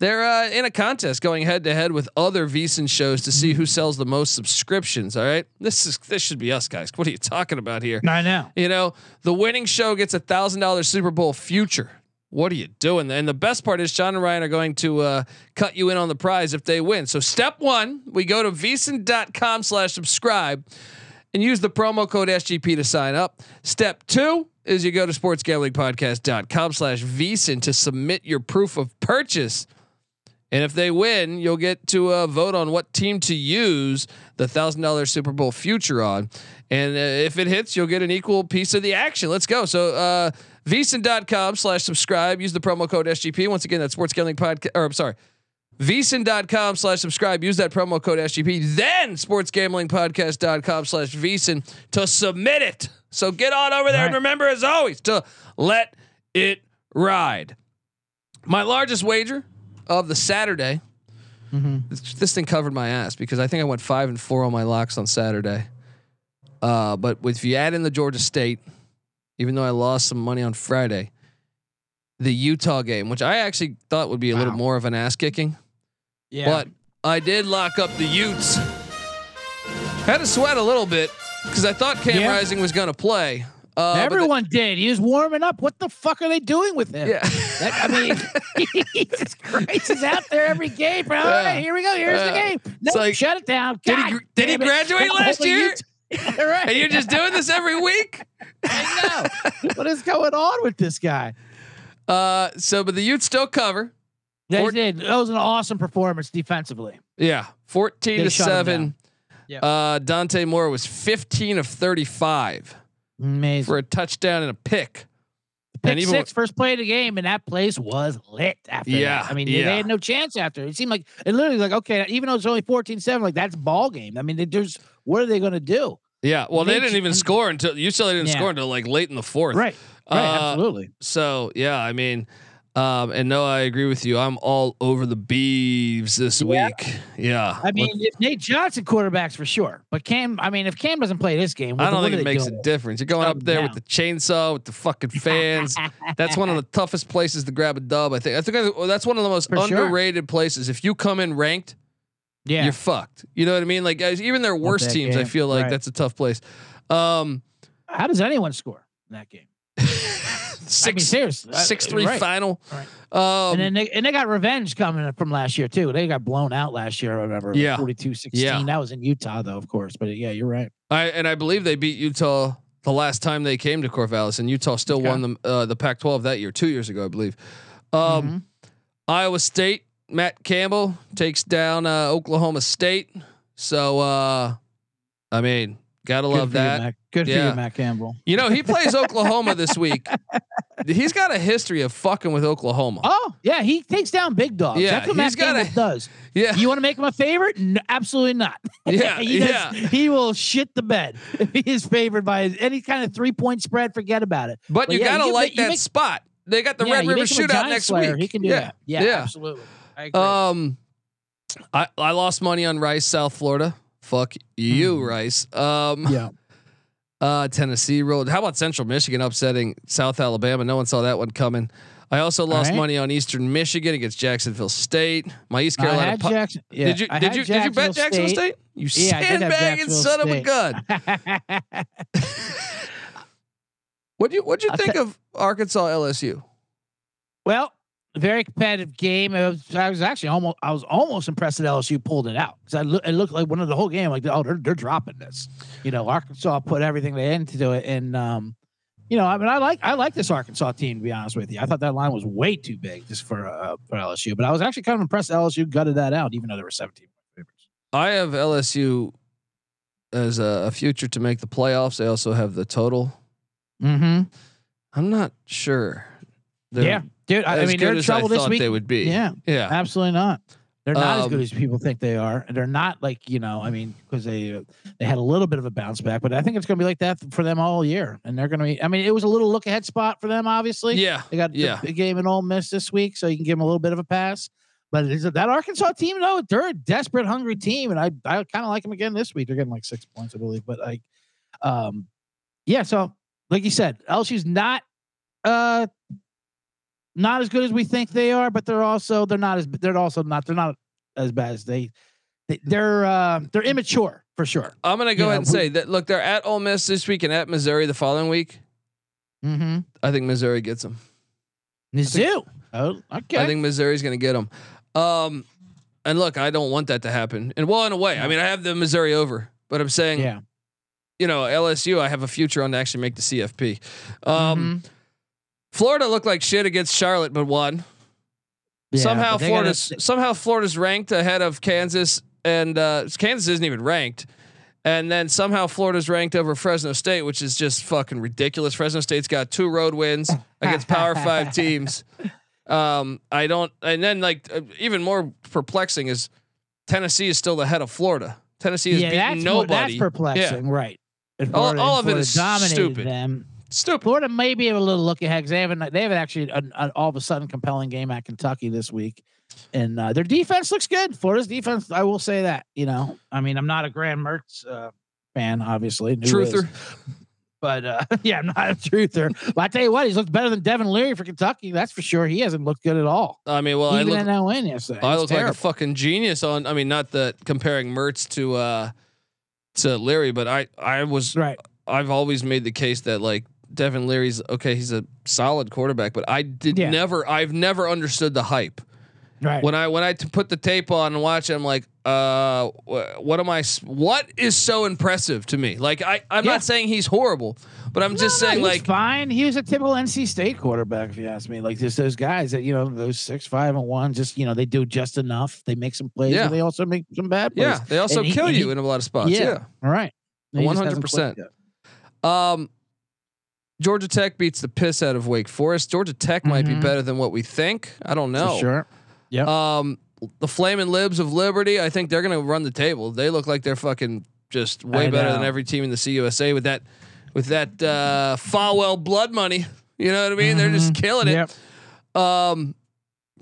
they're uh, in a contest going head to head with other VSiN shows to see who sells the most subscriptions. All right, this is this should be us guys. What are you talking about here? I know. You know, the winning show gets a thousand dollars Super Bowl future. What are you doing? And the best part is Sean and Ryan are going to uh, cut you in on the prize if they win. So step one, we go to vsin.com slash subscribe and use the promo code SGP to sign up. Step two is you go to sportsgamblingpodcast.com slash vsin to submit your proof of purchase. And if they win, you'll get to uh, vote on what team to use the thousand dollars Super Bowl future on. And uh, if it hits, you'll get an equal piece of the action. Let's go. So uh vsin.com slash subscribe. Use the promo code SGP. Once again, that's sports gambling podcast. Or I'm sorry. vsin.com slash subscribe. Use that promo code SGP. Then sportsgamblingpodcast.com slash vsin to submit it. So get on over there and remember, as always, to let it ride. My largest wager of the Saturday. This, this thing covered my ass because I think I went five and four on my locks on Saturday. Uh, but if you add in the Georgia State, even though I lost some money on Friday, the Utah game, which I actually thought would be a little more of an ass kicking, Yeah. but I did lock up the Utes. Had to sweat a little bit because I thought Cam Yeah. Rising was going to play. Uh, but the- Everyone did. He was warming up. What the fuck are they doing with him? yeah. That- I mean, Jesus Christ, he's out there every game. Bro. Yeah. right, here we go. Here's Yeah. the game. No, like, shut it down. did he did he graduate last year? right. and you're just doing this every week? I know. what is going on with this guy? Uh, so, but the Utes still cover. They did. That was an awesome performance defensively. Yeah, fourteen They to seven. Uh, Dante Moore was fifteen of thirty-five Amazing. for a touchdown and a pick. Pick and even six, first play of the game, and that place was lit after Yeah, that. I mean, they- yeah. they had no chance after. It seemed like it literally like, okay, even though it's only 14-7, like that's ball game. I mean, there's what are they gonna do? Yeah, well, they They didn't even score until you still didn't Yeah. score until like late in the fourth. Right. Right, Uh, absolutely. So yeah, I mean, um, and no, I agree with you. I'm all over the Beavs this Yeah. week. Yeah, I mean, if Nate Johnson quarterbacks for sure, but Cam. I mean, if Cam doesn't play this game, I don't think it makes a difference. You're going up there down. with the chainsaw with the fucking fans. that's one of the toughest places to grab a dub. I think. I think that's one of the most For sure. underrated places. If you come in ranked, Yeah, you're fucked. You know what I mean? Like guys, even their worst teams, I feel like Right. that's a tough place. Um, how does anyone score in that game? I mean, six six three right. final. Right. Um, and then they, and they got revenge coming from last year too. They got blown out last year. I remember. Yeah. 42-16. Yeah. That was in Utah though, of course. But yeah, you're right. I and I believe they beat Utah the last time they came to Corvallis, and Utah still Okay. won the uh, the Pac-12 that year, two years ago, I believe. Um, Mhm. Iowa State, Matt Campbell takes down uh, Oklahoma State. So, uh, I mean, gotta Good love that. you, Good for you, Matt Campbell. You know, he plays Oklahoma this week. He's got a history of fucking with Oklahoma. Oh yeah, he takes down big dogs. Yeah, That's what Matt Campbell a- does. yeah, You want to make him a favorite? No, absolutely not. Yeah, he does- yeah. He will shit the bed if he is favored by any kind of three point spread. Forget about it. but you yeah, gotta like make- that make- spot. They got the Yeah, Red River make him a Shootout next week. He can do yeah. that. Yeah, yeah. absolutely. I agree. Um, I I lost money on Rice, South Florida, Fuck you, Rice. Um, Yeah. Uh, Tennessee rolled. How about Central Michigan upsetting South Alabama? No one saw that one coming. I also lost right. money on Eastern Michigan against Jacksonville State. My East Carolina. Pu- Jackson. Yeah, did you did you did you bet Jacksonville State? You Yeah, I did have sandbagging son of a gun. What do you what do you think of Arkansas LSU? Well, very competitive game. Was, I was actually almost I was almost impressed that LSU pulled it out because I look it looked like one of the whole game like oh they're they're dropping this. You know, Arkansas put everything they had into it, and um, you know, I mean, I like I like this Arkansas team to be honest with you. I thought that line was way too big just for uh, for LSU, but I was actually kind of impressed LSU gutted that out, even though there were 17 favorites. I have LSU as a, a future to make the playoffs. I also have the total. Mm-hmm. I'm not sure. They're Yeah, dude. I, I mean, they're in trouble I this week. they would be. Yeah, yeah. Absolutely not. They're not as good Um, as people think they are. And they're not like you know. I mean, because they they had a little bit of a bounce back, but I think it's going to be like that for them all year. And they're going to be. I mean, it was a little look ahead spot for them. Obviously, Yeah. they got yeah. the big game in Ole Miss this week, so you can give them a little bit of a pass. But is it that Arkansas team though? They're a desperate, hungry team, and I I kind of like them again this week. They're getting like six points, I believe. But like, um, yeah. So like you said, LSU's not uh not as good as we think they are, but they're also they're not as they're also not they're not as bad as they, they they're uh they're immature for sure. I'm gonna go Yeah, ahead and we- say that. Look, they're at Ole Miss this week and at Missouri the following week. Mm-hmm. I think Missouri gets them. Mizzou. Oh, okay. I think Missouri's gonna get them. Um, and look, I don't want that to happen. And well, in a way, I mean, I have the Missouri over, but I'm saying, yeah. you know, LSU, I have a future on to actually make the CFP. Um, Mhm. Florida looked like shit against Charlotte, but won. Yeah, somehow but they gotta- Florida's somehow Florida's ranked ahead of Kansas, and uh, Kansas isn't even ranked. And then somehow Florida's ranked over Fresno State, which is just fucking ridiculous. Fresno State's got two road wins against Power Five teams. Um, I don't. And then like uh, even more perplexing is Tennessee is still ahead of Florida. Tennessee is yeah, beaten that's more- nobody. that's perplexing, right? All- all of it is dominated stupid. Them. Stupid. Florida may be able to look ahead because they haven't they haven't actually an, an all of a sudden compelling game at Kentucky this week, and uh, their defense looks good. Florida's defense, I will say that. You know, I mean, I'm not a Graham Mertz uh, fan, obviously, who is, Truther. but uh, yeah, I'm not a truther. but I tell you what, he's looked better than Devin Leary for Kentucky. That's for sure. He hasn't looked good at all, I mean, well, I even look. in that win yesterday. I It's look like a fucking genius on. I mean, not that comparing Mertz to uh to Leary, but I I was right. I've always made the case that like Devin Leary's okay. He's a solid quarterback, but I did Yeah. never. I've never understood the hype Right. when I when I t- put the tape on and watch. it, I'm like, uh, wh- what am I? s- What is so impressive to me? Like I I'm Yeah. not saying he's horrible, but I'm just No, no, saying he like fine. He was a typical NC State quarterback, if you ask me. Like just those guys that you know, those six, five, and one, just you know, they do just enough. They make some plays, Yeah. but they also make some bad plays. yeah, they also And kill and you he- in a lot of spots. Yeah. yeah. All right. He just hasn't 100%. Um, Georgia Tech beats the piss out of Wake Forest. Georgia Tech might be Mhm. better than what we think. I don't know. For sure. Yep. Um, the Flaming Libs of Liberty. I think they're going to run the table. They look like they're fucking just way I better than every team in the CUSA with that with that uh, Falwell blood money. You know what I mean? They're just killing it. Yep. Um,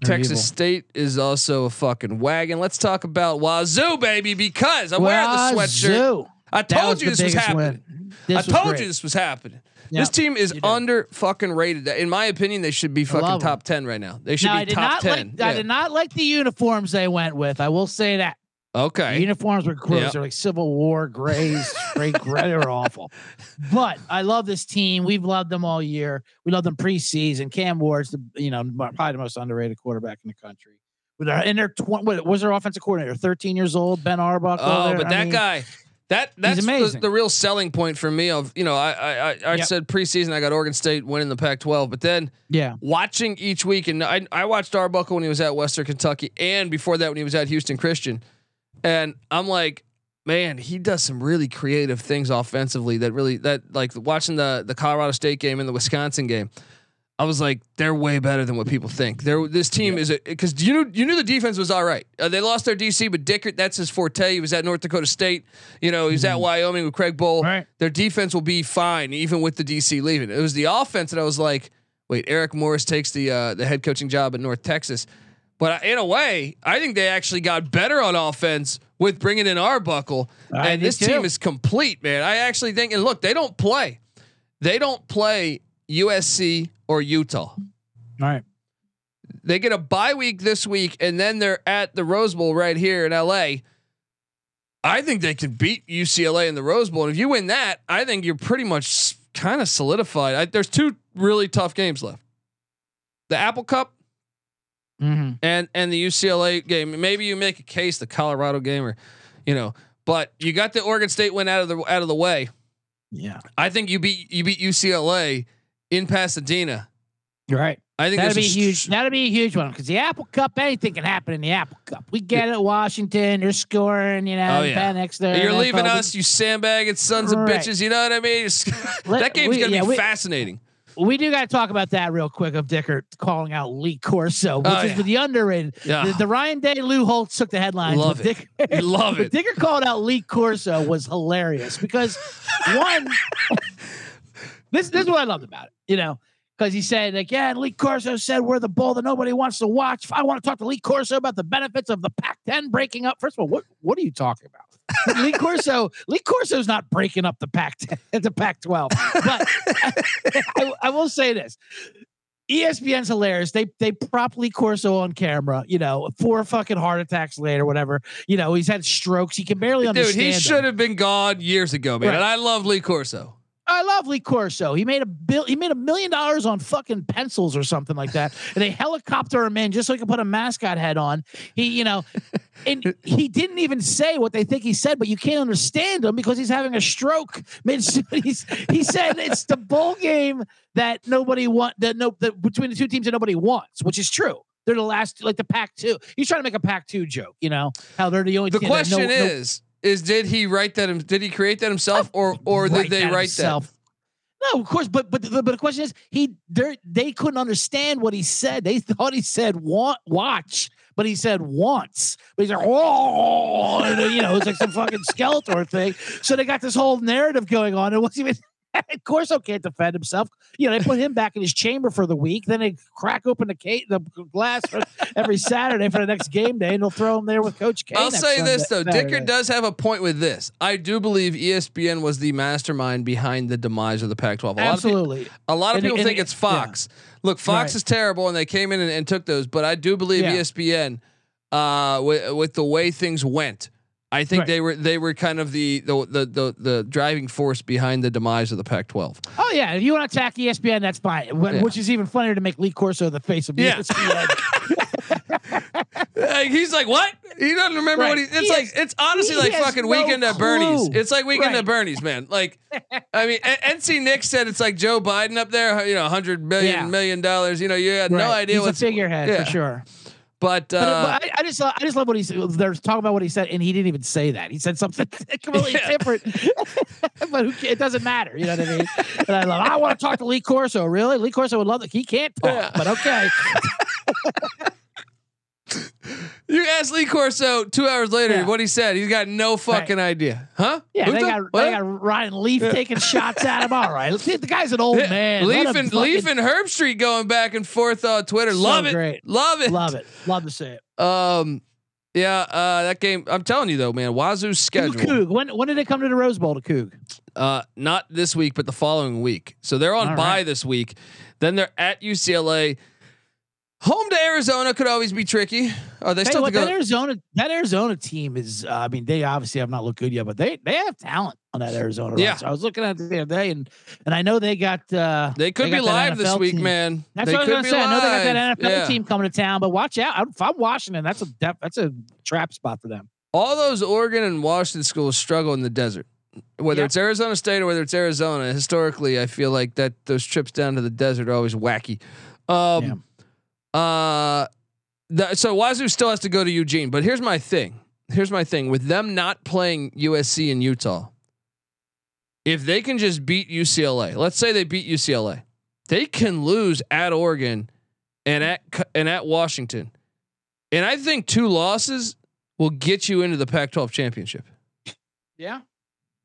Texas evil. State is also a fucking wagon. Let's talk about Wazoo, baby, because I'm wearing the sweatshirt. I told you this was happening. This I was told great. you this was happening. Yeah, this team is under fucking rated. In my opinion, they should be fucking top ten right now. They should Now, be top ten. like. I did not like the uniforms they went with. I will say that. The Okay. uniforms were gross. Yep. They're like Civil War grays, straight gray. They were awful. But I love this team. We've loved them all year. We love them preseason. Cam Ward's the you know probably the most underrated quarterback in the country. With our, and they're tw- what was their offensive coordinator? Thirteen years old, Ben Arbuckle. Oh, there. but I that mean, guy, that that's the, the real selling point for me. Of you know, I I I, I Yep. said preseason I got Oregon State winning the Pac-12, but then Yeah, watching each week, and I I watched Arbuckle when he was at Western Kentucky, and before that when he was at Houston Christian, and I'm like. Man, he does some really creative things offensively. That really, that like watching the the Colorado State game and the Wisconsin game, I was like, they're way better than what people think. They're this team is because you knew you knew the defense was all right. Uh, they lost their DC, but Dickert, that's his forte. He was at North Dakota State. You know, he was at Wyoming with Craig Bohl. Right. Their defense will be fine, even with the DC leaving. It was the offense that I was like, wait, Eric Morris takes the uh, the head coaching job at North Texas. But in a way, I think they actually got better on offense with bringing in Arbuckle, I and this too. team is complete, man. I actually think, and look, they don't play, they don't play USC or Utah. All right. They get a bye week this week, and then they're at the Rose Bowl right here in LA. I think they can beat UCLA in the Rose Bowl, and if you win that, I think you're pretty much kind of solidified. I, there's two really tough games left: the Apple Cup Mm-hmm. and and the UCLA game. Maybe you make a case the Colorado game, or you know, but you got the Oregon State win out of the out of the way. Yeah. I think you beat you beat UCLA in Pasadena. You're right. I think That'd be a a huge. sh- That'd be a huge one because the Apple Cup, anything can happen in the Apple Cup. We get it, Washington. They're scoring. You know, Oh, yeah. There. You're leaving us, you sandbagging sons of bitches. You know what I mean? That game's we- gonna yeah, be we- fascinating. We do got to talk about that real quick of Dickert calling out Lee Corso, oh, which Oh, is yeah. the underrated. Yeah. The, the Ryan Day, Lou Holtz took the headlines. Love it. Dickert, Love it. Dickert called out Lee Corso was hilarious because one, this this is what I loved about it. You know, because he said like, yeah, Lee Corso said we're the bull that nobody wants to watch. I want to talk to Lee Corso about the benefits of the Pac-10 breaking up. First of all, what what are you talking about? Lee Corso, Lee Corso's not breaking up the Pac-10, the Pac-12. But I, I will say this. ESPN's hilarious. They they prop Lee Corso on camera, you know, four fucking heart attacks later, whatever. You know, he's had strokes. He can barely understand. Dude, he should have been gone years ago, man. Right. And I love Lee Corso. I love Lee Corso. He made a bill. He made a million dollars on fucking pencils or something like that, and they helicopter him in just so he could put a mascot head on. He, you know, and he didn't even say what they think he said, but you can't understand him because he's having a stroke. Mid, he's, he said it's the bowl game that nobody want that no that between the two teams that nobody wants, which is true. They're the last, like the pack two. He's trying to make a pack two joke. You know how they're the only. The team that no- question no- is, did he write that? Did he create that himself, or or did they that write himself. No, of course, but but the, but the question is, he they they couldn't understand what he said. They thought he said want watch, but he said wants. But he's like, oh, you know, it's like some fucking Skeletor thing. So they got this whole narrative going on. It wasn't even. Of course, can't defend himself. You know, they put him back in his chamber for the week. Then they crack open the case, the glass every Saturday for the next game day, and they'll throw him there with Coach K. I'll say this though, Sunday- Dickert does have a point with this. I do believe ESPN was the mastermind behind the demise of the Pac-12. A lot of people, Absolutely. a lot of And- people and- think it's yeah. Fox. Look, Fox Right. is terrible, and they came in and, and took those. But I do believe Yeah. ESPN, uh, with, with the way things went, I think Right. they were they were kind of the the, the the the driving force behind the demise of the Pac-12. Oh yeah, if you want to attack ESPN, that's fine. Wh- Yeah. Which is even funnier to make Lee Corso the face of Yeah. ESPN. Like, he's like, what? He doesn't remember what he. It's He like has- it's honestly like fucking no weekend at Bernie's. clue. It's like weekend Right. at Bernie's, man. Like, I mean, N- NC Nick said it's like Joe Biden up there. You know, hundred million Yeah. million dollars. You know, you had no idea He's what's a figurehead yeah. for sure. But, But, uh, but I, I just I just love what he said. They're talking about what he said, and he didn't even say that. He said something completely Yeah. different. but who, it doesn't matter. You know what I mean? And I love. I want to talk to Lee Corso. Really, Lee Corso would love that. He can't talk, Yeah. but okay. you asked Lee Corso two hours later Yeah. what he said. He's got no fucking idea, huh? Yeah, Who's they got What? they got Ryan Leaf taking shots at him. All right, the guy's an old Yeah, man. Leaf and fucking- Leaf and Herbstreit going back and forth on Twitter. So love it, great. love it, love it. Love to see it. Um, yeah, uh, that game. I'm telling you though, man. Wazoo's schedule. When when did it come to the Rose Bowl to Coug? Uh, not this week, but the following week. So they're on All bye right. this week. Then they're at UCLA. Home to Arizona could always be tricky. Are they you still what, that? Arizona that Arizona team is. Uh, I mean, they obviously have not looked good yet, but they they have talent on that Arizona. Yeah. roster. I was looking at the other day, and and I know they got. Uh, They could got be live this week, team. man. That's they what I was gonna be say. I know they got live. that NFL Yeah. team coming to town, but watch out. If I'm Washington, that's a def- that's a trap spot for them. All those Oregon and Washington schools struggle in the desert. Whether it's Arizona State or whether it's Arizona, historically, I feel like that those trips down to the desert are always wacky. Um, uh, the, so Wazoo still has to go to Eugene, but here's my thing. Here's my thing with them not playing USC and Utah. If they can just beat UCLA, let's say they beat UCLA, they can lose at Oregon and at and at Washington, and I think two losses will get you into the Pac-12 championship. Yeah.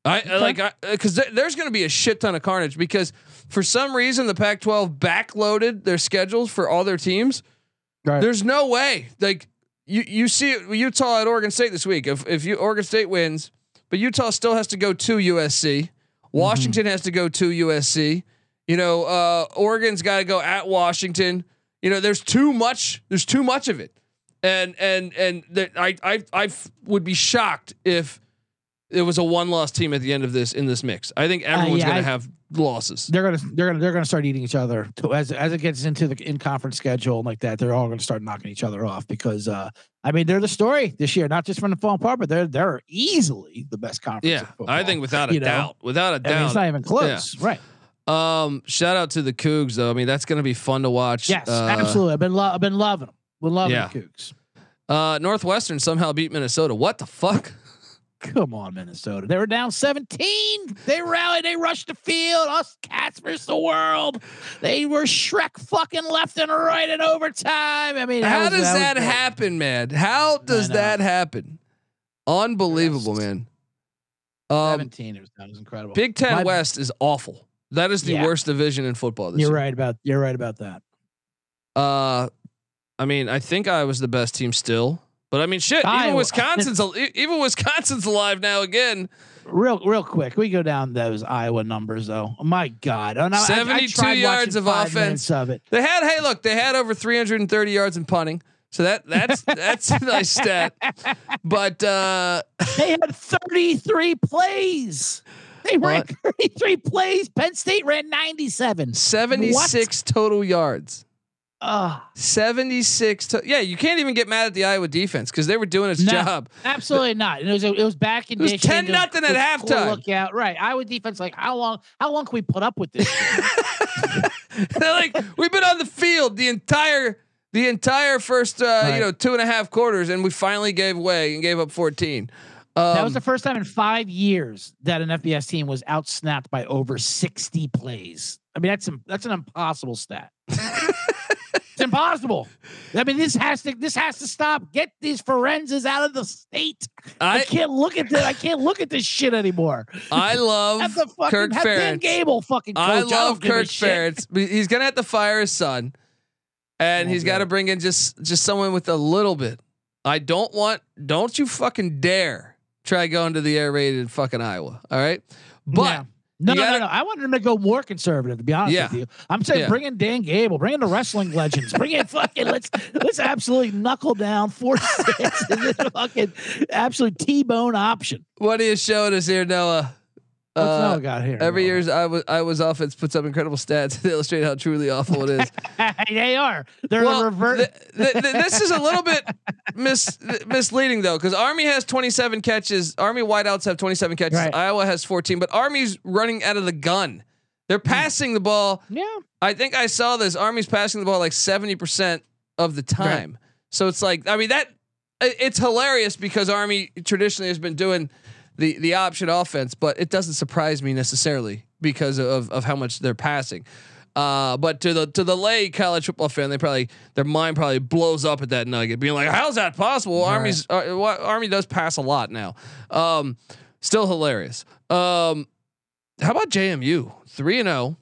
I Okay. like because th- there's going to be a shit ton of carnage because for some reason the Pac-12 backloaded their schedules for all their teams. Right. There's no way. Like you, you see Utah at Oregon State this week. If if you Oregon State wins, but Utah still has to go to USC. Washington has to go to USC. You know, uh, Oregon's got to go at Washington. You know, there's too much. There's too much of it, and and and that I would be shocked if it was a one loss team at the end of this in this mix. I think everyone's yeah, going to have losses. They're gonna they're gonna they're gonna start eating each other to, as as it gets into the in conference schedule and like that. They're all gonna start knocking each other off because uh I mean they're the story this year, not just from the falling apart, but they're they're easily the best conference. Yeah, I think without a you know? doubt, without a I mean, it's doubt. not even close, right? Um, shout out to the Cougs though. I mean, that's going to be fun to watch. Yes, Uh, absolutely. I've been lo- I've been loving them. We're loving Yeah. the Cougs. Uh, Northwestern somehow beat Minnesota. What the fuck? Come on, Minnesota. They were down 17. They rallied. They rushed the field. Us cats versus the world. They were Shrek fucking left and right in overtime. I mean, How was- does was that happen, man? How does that happen? Unbelievable, man. Um, 17. It was, that was incredible. Big Ten My- West is awful. That is the Yeah. worst division in football this You're year. right about. You're right about that. Uh, I mean, I think I was the best team still, but I mean, shit. Even Wisconsin's even Wisconsin's alive now again. Real, real quick. We go down those Iowa numbers though. My God, And I- I- I 72 tried yards of offense. Of it. They had hey, look, they had over 330 yards in punting. So that that's that's a nice stat. But uh They had 33 plays. They ran What? 33 plays. Penn State ran 97. 76 total yards. Uh, 76 to, yeah, you can't even get mad at the Iowa defense because they were doing its No. job. absolutely not. And it was it was back in It was condition. 10 nothing at halftime. Look out, right? Iowa defense, like how long? How long can we put up with this? They're like, we've been on the field the entire the entire first uh, you know, two and a half quarters, and we finally gave way and gave up 14. Um, that was the first time in five years that an FBS team was outsnapped by over 60 plays. I mean, that's that's an impossible stat. it's impossible. I mean, this has to this has to stop. Get these Ferentzes out of the state. I, I can't look at this. I can't look at this shit anymore. I love Have the fucking Kirk have Dan Gable fucking coach. I love a Kirk. Ferentz. He's gonna have to fire his son, and Oh, he's got to bring in just just someone with a little bit. I don't want. Don't you fucking dare try going to the air raid in fucking Iowa. All right, but. Yeah. No, no, gotta- no, no. I wanted him to go more conservative. To be honest Yeah. with you, I'm saying Yeah. bring in Dan Gable, bring in the wrestling legends, bring in fucking let's let's absolutely knuckle down four six and fucking absolute T-bone option. What are you showing us here, Noah? What's Uh, got here? Every year's I was I was offense puts up incredible stats to illustrate how truly awful it is. they are. They're well, the revert. th- th- th- this is a little bit mis- misleading though, because Army has 27 catches. Army wideouts have 27 catches. Right. Iowa has 14, but Army's running out of the gun. They're passing the ball. yeah. I think I saw this. Army's passing the ball like 70% of the time. So it's like, I mean, that it's hilarious because Army traditionally has been doing the the option offense, but it doesn't surprise me necessarily because of of how much they're passing. Uh, but to the to the lay college football fan, they probably their mind probably blows up at that nugget, being like, "How's that possible?" Army's uh, Army does pass a lot now. Um, still hilarious. Um, how about JMU three and zero?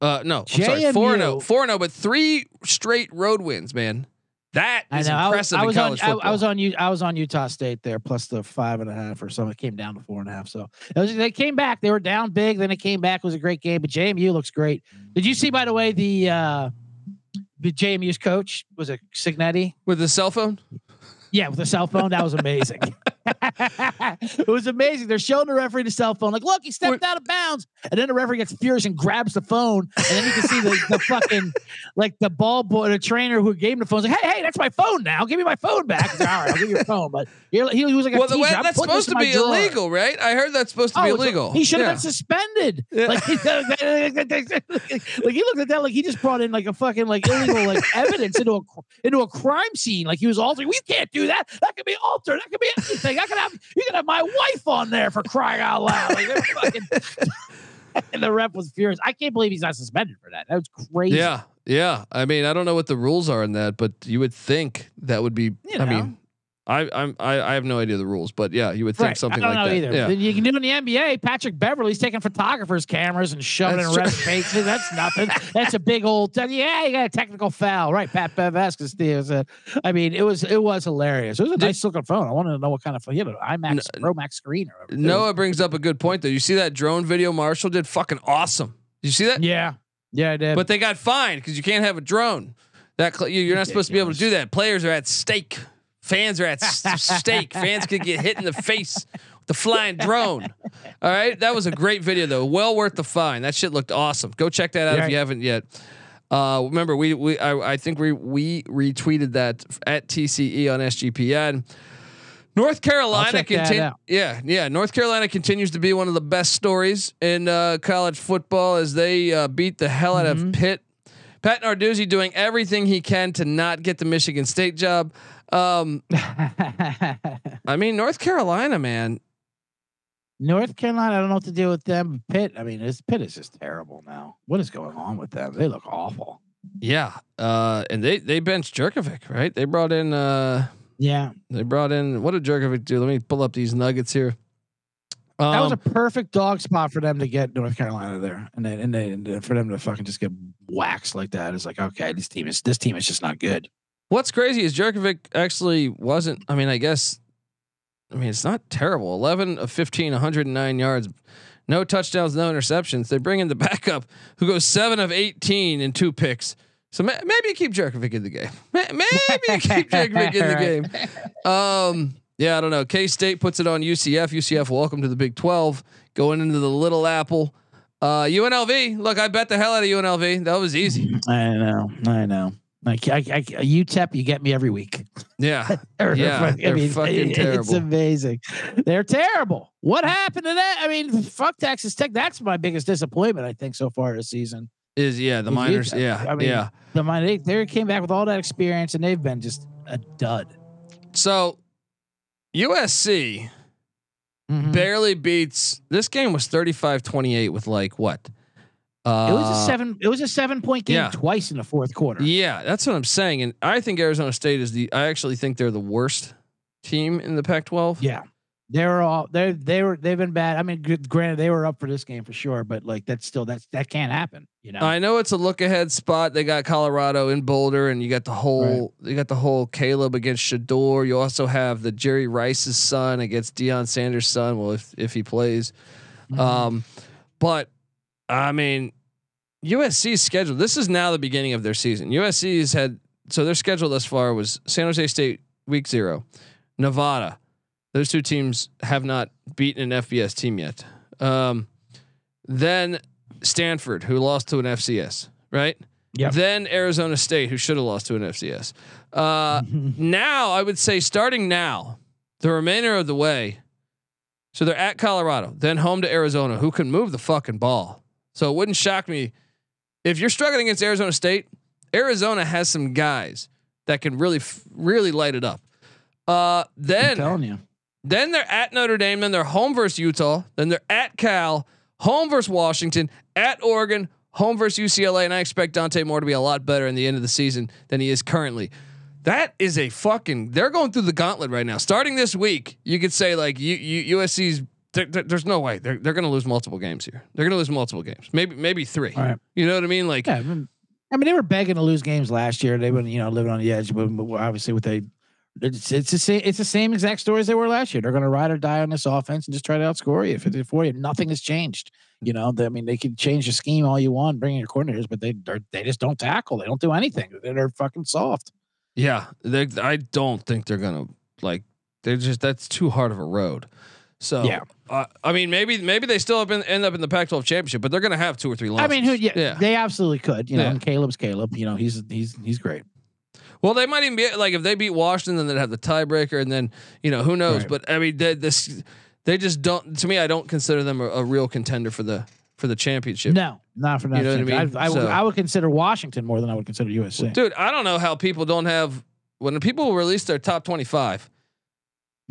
Uh, no, I'm sorry, four and zero, JMU. four and zero, but three straight road wins, man. That I is know. I was, impressive I was on. I. I was on. U- I was on Utah State there, plus the five and a half or something. It came down to four and a half. So it was, they came back. They were down big. Then it came back. It was a great game. But JMU looks great. Did you see, by the way, the uh, the JMU's coach was it Cignetti? with a cell phone. Yeah, with a cell phone. That was amazing. it was amazing. They're showing the referee the cell phone, like, look, he stepped out of bounds. And then the referee gets furious and grabs the phone. And then you can see the, the fucking, like the ball boy, the trainer who gave him the phone, like, hey, hey, that's my phone now. Give me my phone back. Like, All right, I'll give you your phone. But he, he was like, a Well, the way, that's supposed to be drawer." illegal, right? I heard that's supposed to Oh, be illegal. He should have Yeah. been suspended. Yeah. Like, he, like he looked at that like he just brought in like a fucking like illegal like evidence into a into a crime scene. Like he was altering. We can't do that. That could be altered. That could be anything. I could have you could have my wife on there for crying out loud. Like fucking. and the rep was furious. I can't believe he's not suspended for that. That was crazy. Yeah, yeah. I mean, I don't know what the rules are in that, but you would think that would be. You I mean, I I'm I, I have no idea the rules, but yeah, you would think Right. something I don't like know that. either. Yeah. You can do it in the NBA. Patrick Beverley's taking photographers' cameras and shoving That's it in refs' faces. That's nothing. That's a big old. Uh, yeah, you got a technical foul, right? Pat Bev Escas said. I mean, it was it was hilarious. It was a Did- nice looking phone. I wanted to know what kind of phone. You know, IMAX Pro Max screen or whatever. It was- Noah brings up a good point though. You see that drone video Marshall did? Fucking awesome. Did you see that? Yeah, yeah, I did. But they got fined because you can't have a drone. That cl- you're not supposed to be able to do that. Players are at stake. Fans are at stake. Fans could get hit in the face with the flying drone. All right, that was a great video though. Well worth the fine. That shit looked awesome. Go check that out if you haven't yet. Uh, remember, we we I, I think we we retweeted that at TCE on SGPN. North Carolina check that continue. Yeah, yeah. North Carolina continues to be one of the best stories in uh, college football as they uh, beat the hell out Mm-hmm. of Pitt. Pat Narduzzi doing everything he can to not get the Michigan State job. Um, I mean, North Carolina, man. North Carolina, I don't know what to do with them. Pitt, I mean, this Pitt is just terrible now. What is going on with them? They look awful. Yeah, uh, and they they benched Jurkovec, right? They brought in uh, Yeah, they brought in what did Jurkovec do? Let me pull up these nuggets here. Um, that was a perfect dog spot for them to get North Carolina there, and then and then for them to fucking just get waxed like that. It's like, okay, this team is this team is just not good. What's crazy is Jurkovec actually wasn't. I mean, I guess. I mean, it's not terrible. Eleven of 15, 109 yards, no touchdowns, no interceptions. They bring in the backup who goes seven of eighteen and two picks. So ma- maybe you keep Jurkovec in the game. Ma- Maybe you keep Jurkovec in the game. Um, yeah, I don't know. K State puts it on UCF. UCF, welcome to the Big Twelve. Going into the Little Apple. Uh, UNLV. Look, I bet the hell out of UNLV. That was easy. I know, I know. Like I, I, UTEP, you get me every week. Yeah. Or- Yeah, I they're mean, fucking It's terrible. It's amazing. They're terrible. What happened to that? I mean, fuck Texas Tech. That's my biggest disappointment. I think so far this season. Is yeah the miners. UTEP. Yeah, I mean, yeah. The mine they, they came back with all that experience, and they've been just a dud. So USC Mhm. barely beats this game was 35-28 with like what? Uh, It was a seven. It was a seven point game yeah. twice in the fourth quarter. Yeah, that's what I'm saying. And I think Arizona State is the I actually think they're the worst team in the Pac-12. Yeah. They were all they they were they've been bad. I mean, granted they were up for this game for sure, but like that's still that's that can't happen. You know, I know it's a look ahead spot. They got Colorado in Boulder, and you got the whole you got the whole Caleb against Shedeur. You also have the Jerry Rice's son against Deion Sanders' son. Well, if if he plays, Mhm. um, but I mean, USC's schedule. This is now the beginning of their season. USC's had so their schedule thus far was San Jose State week zero, Nevada. Those two teams have not beaten an FBS team yet. Um, then Stanford, who lost to an FCS, right? Yep. Then Arizona State, who should have lost to an FCS. Uh, now, I would say starting now, the remainder of the way. So they're at Colorado, then home to Arizona, who can move the fucking ball. So it wouldn't shock me if you're struggling against Arizona State. Arizona has some guys that can really, really light it up. Uh, I'm then telling you. Then they're at Notre Dame. Then they're home versus Utah. Then they're at Cal, home versus Washington, at Oregon, home versus UCLA. And I expect Dante Moore to be a lot better in the end of the season than he is currently. That is a fucking. They're going through the gauntlet right now. Starting this week, you could say like you, you USC's. There, there- there's no way they're they're going to lose multiple games here. They're going to lose multiple games. Maybe maybe three. Right. You know what I mean? Like Yeah, I mean, I mean, they were begging to lose games last year. They were, you know, living on the edge. But obviously, with they, it's it's the same. It's the same exact story as they were last year. They're going to ride or die on this offense and just try to outscore you. 54 Nothing has changed. You know, they, I mean, they can change the scheme all you want, bring in your coordinators, but they they're, just don't tackle. They don't do anything. They're, fucking soft. Yeah, they, I don't think they're gonna like. They're just that's too hard of a road. So Yeah. uh, I mean maybe maybe they still end up in the Pac-12 championship, but they're gonna have two or three losses. I mean, who? Yeah, yeah. they absolutely could. You know, Yeah. and Caleb's Caleb. You know, he's he's he's great. Well, they might even be like if they beat Washington, then they'd have the tiebreaker, and then you know who knows. Right. But I mean, they, this they just don't. To me, I don't consider them a, a real contender for the for the championship. No, not for that. You know what I mean? I, I, would- So- I would consider Washington more than I would consider USC. Dude, I don't know how people don't have when people release their top twenty-five.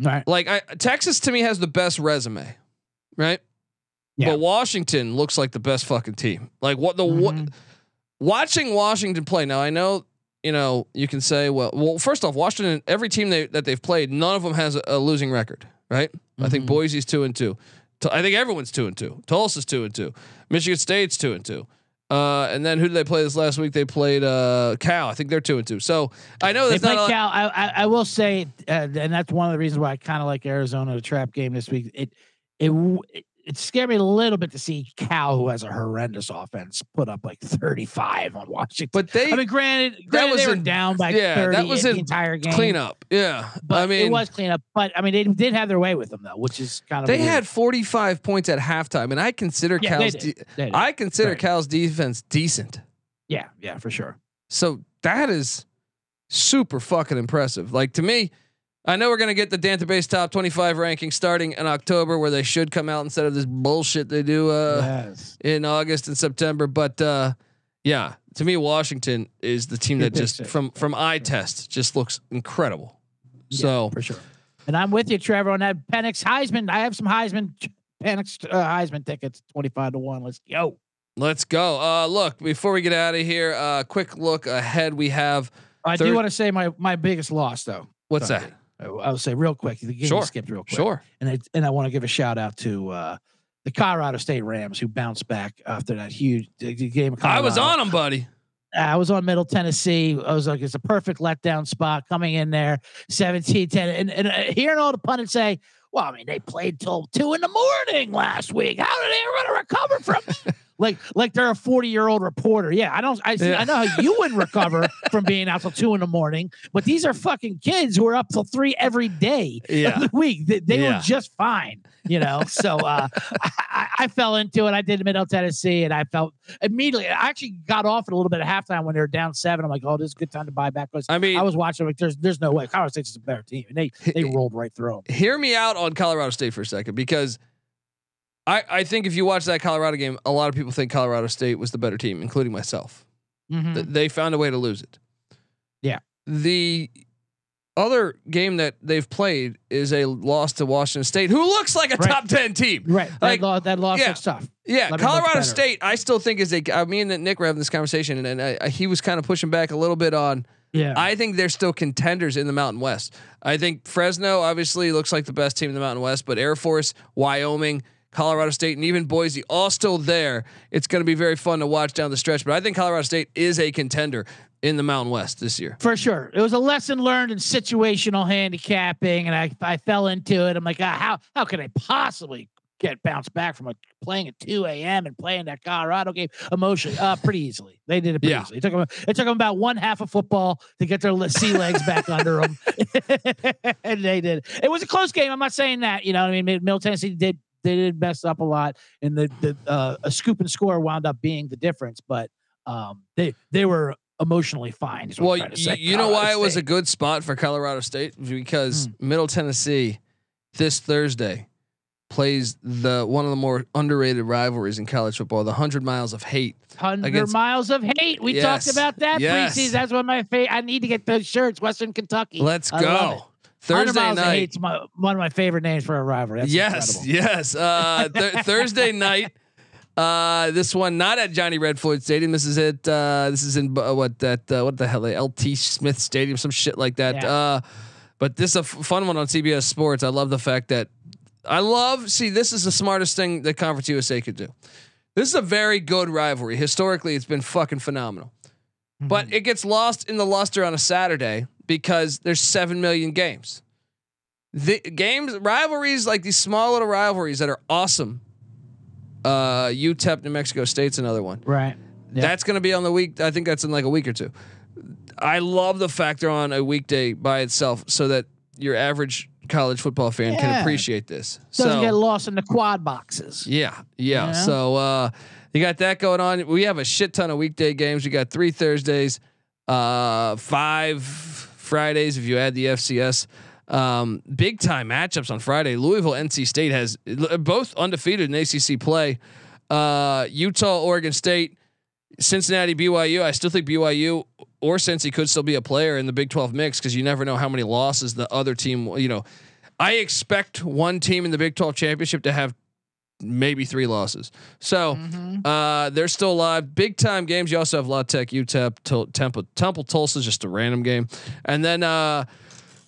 Right. Like I, Texas to me has the best resume, right? Yeah. But Washington looks like the best fucking team. Like what the what Mhm. watching Washington play now. I know you know, you can say, well, well, first off, Washington, every team they, that they've played, none of them has a, a losing record, right? I think Boise's two and two. I think everyone's two and two. Tulsa's two and two. Michigan State's two and two. Uh, and then who did they play this last week? They played uh, Cal. I think they're two and two. So I know They not. Cal. I, I, I will say, uh, and that's one of the reasons why I kind of like Arizona the trap game this week. It it it, scared me a little bit to see Cal, who has a horrendous offense, put up like 35 on Washington. but they I mean, granted, granted was they were in- down by yeah, that 30 was the entire game. clean up. Yeah, But I mean, it was clean up. But I mean, they did have their way with them though, which is kind of they weird. had 45 points at halftime, and I consider Yeah, they Cal's. did. De- They did. I consider Right. Cal's defense decent. yeah, yeah, for sure. So that is super fucking impressive. Like to me, I know we're gonna get the database top 25 ranking starting in October, where they should come out instead of this bullshit they do uh, yes. in August and September. But uh, yeah, to me, Washington is the team that just from from eye test just looks incredible. So for sure. And I'm with you, Trevor, on that Penix Heisman. I have some Heisman Penix uh, Heisman tickets, 25 to 1. Let's go. let's go. Uh, look, before we get out of here, uh, quick look ahead. We have I Third- do want to say my my biggest loss though. what's Sorry. that? I- I'll say real quick. The game Sure. skipped real quick. Sure. And it, and I want to give a shout out to uh, the Colorado State Rams who bounced back after that huge game. of I was on them, buddy. I was on Middle Tennessee. I was like, it's a perfect letdown spot coming in there, 17 10. And, and uh, hearing all the pundits say, well, I mean, they played till two in the morning last week. How did they ever recover from that?" Like, like they're a 40 year old reporter. Yeah, I don't, I, see, Yeah. I know how you wouldn't recover from being out till two in the morning, but these are fucking kids who are up till three every day Yeah. of the week. They, they Yeah. were just fine, you know? so uh, I, I, fell into it. I did Middle Tennessee and I felt immediately, I actually got off it a little bit at halftime when they were down seven. I'm like, oh, this is a good time to buy back. Because I mean, I was watching, like, there's there's no way. Colorado State's a better team. And they, they rolled right through them. hear me out on Colorado State for a second because I I think if you watch that Colorado game, a lot of people think Colorado State was the better team, including myself. Mm-hmm. Th- They found a way to lose it. Yeah. The other game that they've played is a loss to Washington State, who looks like a Right. top ten team. Right. That, Like, law, that loss yeah. looks tough. Yeah, Let Colorado. State, I still think is a. Uh, I mean, and Nick were having this conversation, and, and I, I- he was kind of pushing back a little bit on. Yeah. I think they're still contenders in the Mountain West. I think Fresno obviously looks like the best team in the Mountain West, but Air Force, Wyoming, Colorado State, and even Boise all still there. It's going to be very fun to watch down the stretch. But I think Colorado State is a contender in the Mountain West this year. For sure. It was a lesson learned in situational handicapping, and I, I fell into it. I'm like, ah, how how can I possibly get bounced back from a, playing at 2 a.m. and playing that Colorado game emotionally? Uh, pretty easily. They did it pretty Yeah. easily. It took them it took them about one half of football to get their sea legs back under them, and they did. It was a close game. I'm not saying that. You know, what I mean, Middle Tennessee did they did mess up a lot, and the the uh, a scoop and score wound up being the difference, but. Um, they they were emotionally fine. is what I'm Well, you, know why Colorado it was a good spot for Colorado State because Hmm. Middle Tennessee this Thursday plays the one of the more underrated rivalries in college football, the Hundred Miles of Hate. Hundred against- miles of hate. We Yes. talked about that Yes. preseason. That's one of my favorite. I need to get those shirts. Western Kentucky. Let's I go. 100 Thursday night. my, one of my favorite names for a rivalry. That's yes, incredible. yes. Uh, th- Thursday night. Uh, this one not at Johnny Red Floyd Stadium. This is it. uh, this is in uh, what that uh, what the hell LT Smith Stadium, some shit like that. Yeah. Uh, but this is a f- fun one on CBS Sports. I love the fact that I love. See, this is the smartest thing that Conference USA could do. This is a very good rivalry. Historically, it's been fucking phenomenal. But it gets lost in the luster on a Saturday because there's seven million games. The games rivalries like these small little rivalries that are awesome. Uh, UTEP, New Mexico State's another one. Right. Yeah. That's going to be on the week. I think that's in like a week or two. I love the fact they're on a weekday by itself, so that your average college football fan can appreciate this. Doesn't so get lost in the quad boxes. yeah, yeah. Yeah. So uh, you got that going on. We have a shit ton of weekday games. We got three Thursdays, uh, five Fridays if you add the FCS. Um, big time matchups on Friday. Louisville, NC State has both undefeated in ACC play. Uh, Utah, Oregon State, Cincinnati, BYU. I still think BYU or Cincy could still be a player in the Big 12 mix because you never know how many losses the other team. You know, I expect one team in the Big 12 championship to have maybe three losses. So Mm-hmm. uh, they're still alive. Big time games. You also have La Tech, UTEP, Temple, Temple, Tulsa, just a random game, and then uh,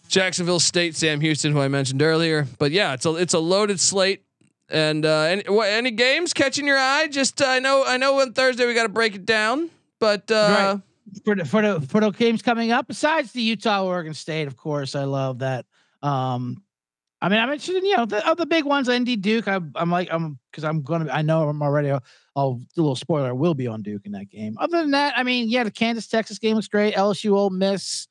Jacksonville State, Sam Houston, who I mentioned earlier. But yeah, it's a it's a loaded slate. And uh, any what, any games catching your eye? Just uh, I know I know on Thursday we got to break it down, but uh, for the, for the for the games coming up. Besides the Utah Oregon State, of course, I love that. Um, I mean, I'm interested in you know the other big ones. ND Duke. I, I'm like I'm because I'm gonna. I know I'm already. I'll, I'll do a little spoiler. I will be on Duke in that game. Other than that, I mean, yeah, the Kansas Texas game looks great. LSU Ole Miss.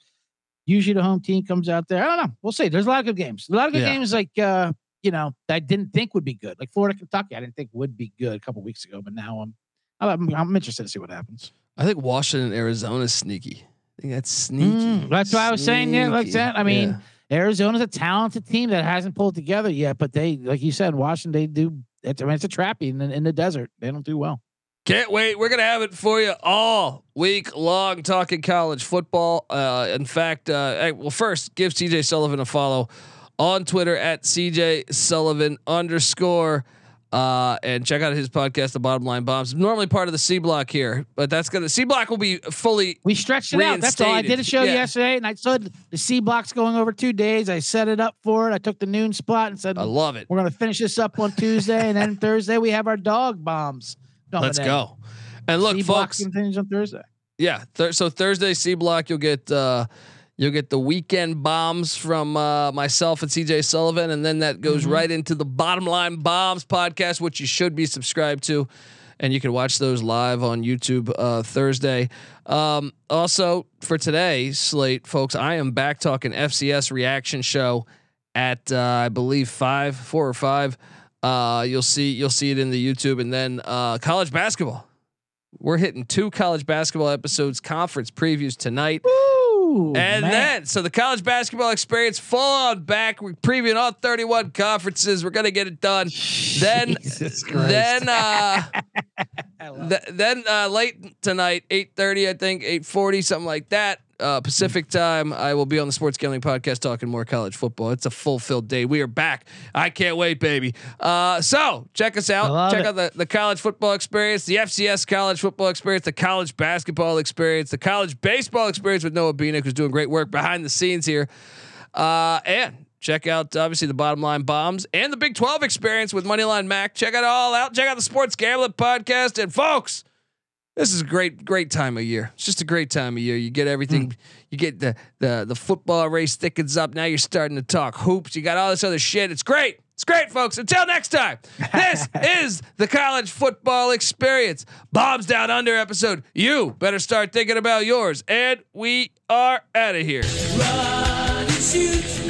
Usually the home team comes out there. I don't know. We'll see. There's a lot of good games. A lot of good Yeah. games. Like uh, you know, that I didn't think would be good. Like Florida Kentucky, I didn't think would be good a couple weeks ago, but now I'm. I'm, I'm interested to see what happens. I think Washington, Arizona is sneaky. I think that's sneaky. Mm, that's what I was saying. Yeah, like that. I mean, Yeah. Arizona's a talented team that hasn't pulled together yet, but they, like you said, Washington, they do. It's, I mean, it's a trappy in, the- in the desert. They don't do well. Can't wait. We're gonna have it for you all week long, talking college football. Uh, in fact, uh, well, first give CJ Sullivan a follow on Twitter at CJ Sullivan underscore. Uh, and check out his podcast, The Bottom Line Bombs. Normally part of the C Block here, but that's gonna C Block will be fully. We stretched it out. That's all. I did a show Yeah. yesterday, and I said the C block's going over two days. I set it up for it. I took the noon spot and said I love it. we're going to finish this up on Tuesday, and then Thursday we have our dog bombs. Let's in. go. And look, C block folks. continues on Thursday. Yeah. Th- so Thursday C block, you'll get uh, you'll get the weekend bombs from uh, myself and CJ Sullivan, and then that goes Mm-hmm. right into the Bottom Line Bombs podcast, which you should be subscribed to, and you can watch those live on YouTube uh, Thursday. Um, also for today slate, folks, I am back talking FCS reaction show at uh, I believe five, four or five. Uh, you'll see you'll see it in the YouTube, and then uh, college basketball. We're hitting two college basketball episodes, conference previews tonight. Ooh, and man. then, so the college basketball experience full on back. We're previewing all 31 conferences. We're going to get it done. Then, Christ. then, uh, th- then, uh, late tonight, 8.30, I think, 8.40, something like that. Uh, Pacific time. I will be on the Sports Gambling Podcast talking more college football. It's a fulfilled day. We are back. I can't wait, baby. Uh, so check us out. Check it. out the, the college football experience, the FCS college football experience, the college basketball experience, the college baseball experience with Noah Beanick, who's doing great work behind the scenes here. Uh, and check out obviously the bottom line bombs and the Big 12 experience with Moneyline Mac. Check it all out. Check out the Sports Gambling Podcast. And folks, this is a great, great time of year. It's just a great time of year. You get everything. Mm. You get the the the football race thickens up. Now you're starting to talk hoops. You got all this other shit. It's great. It's great, folks. Until next time, this is the college football experience. Bombs down under episode. You better start thinking about yours. And we are out of here. Run shoot.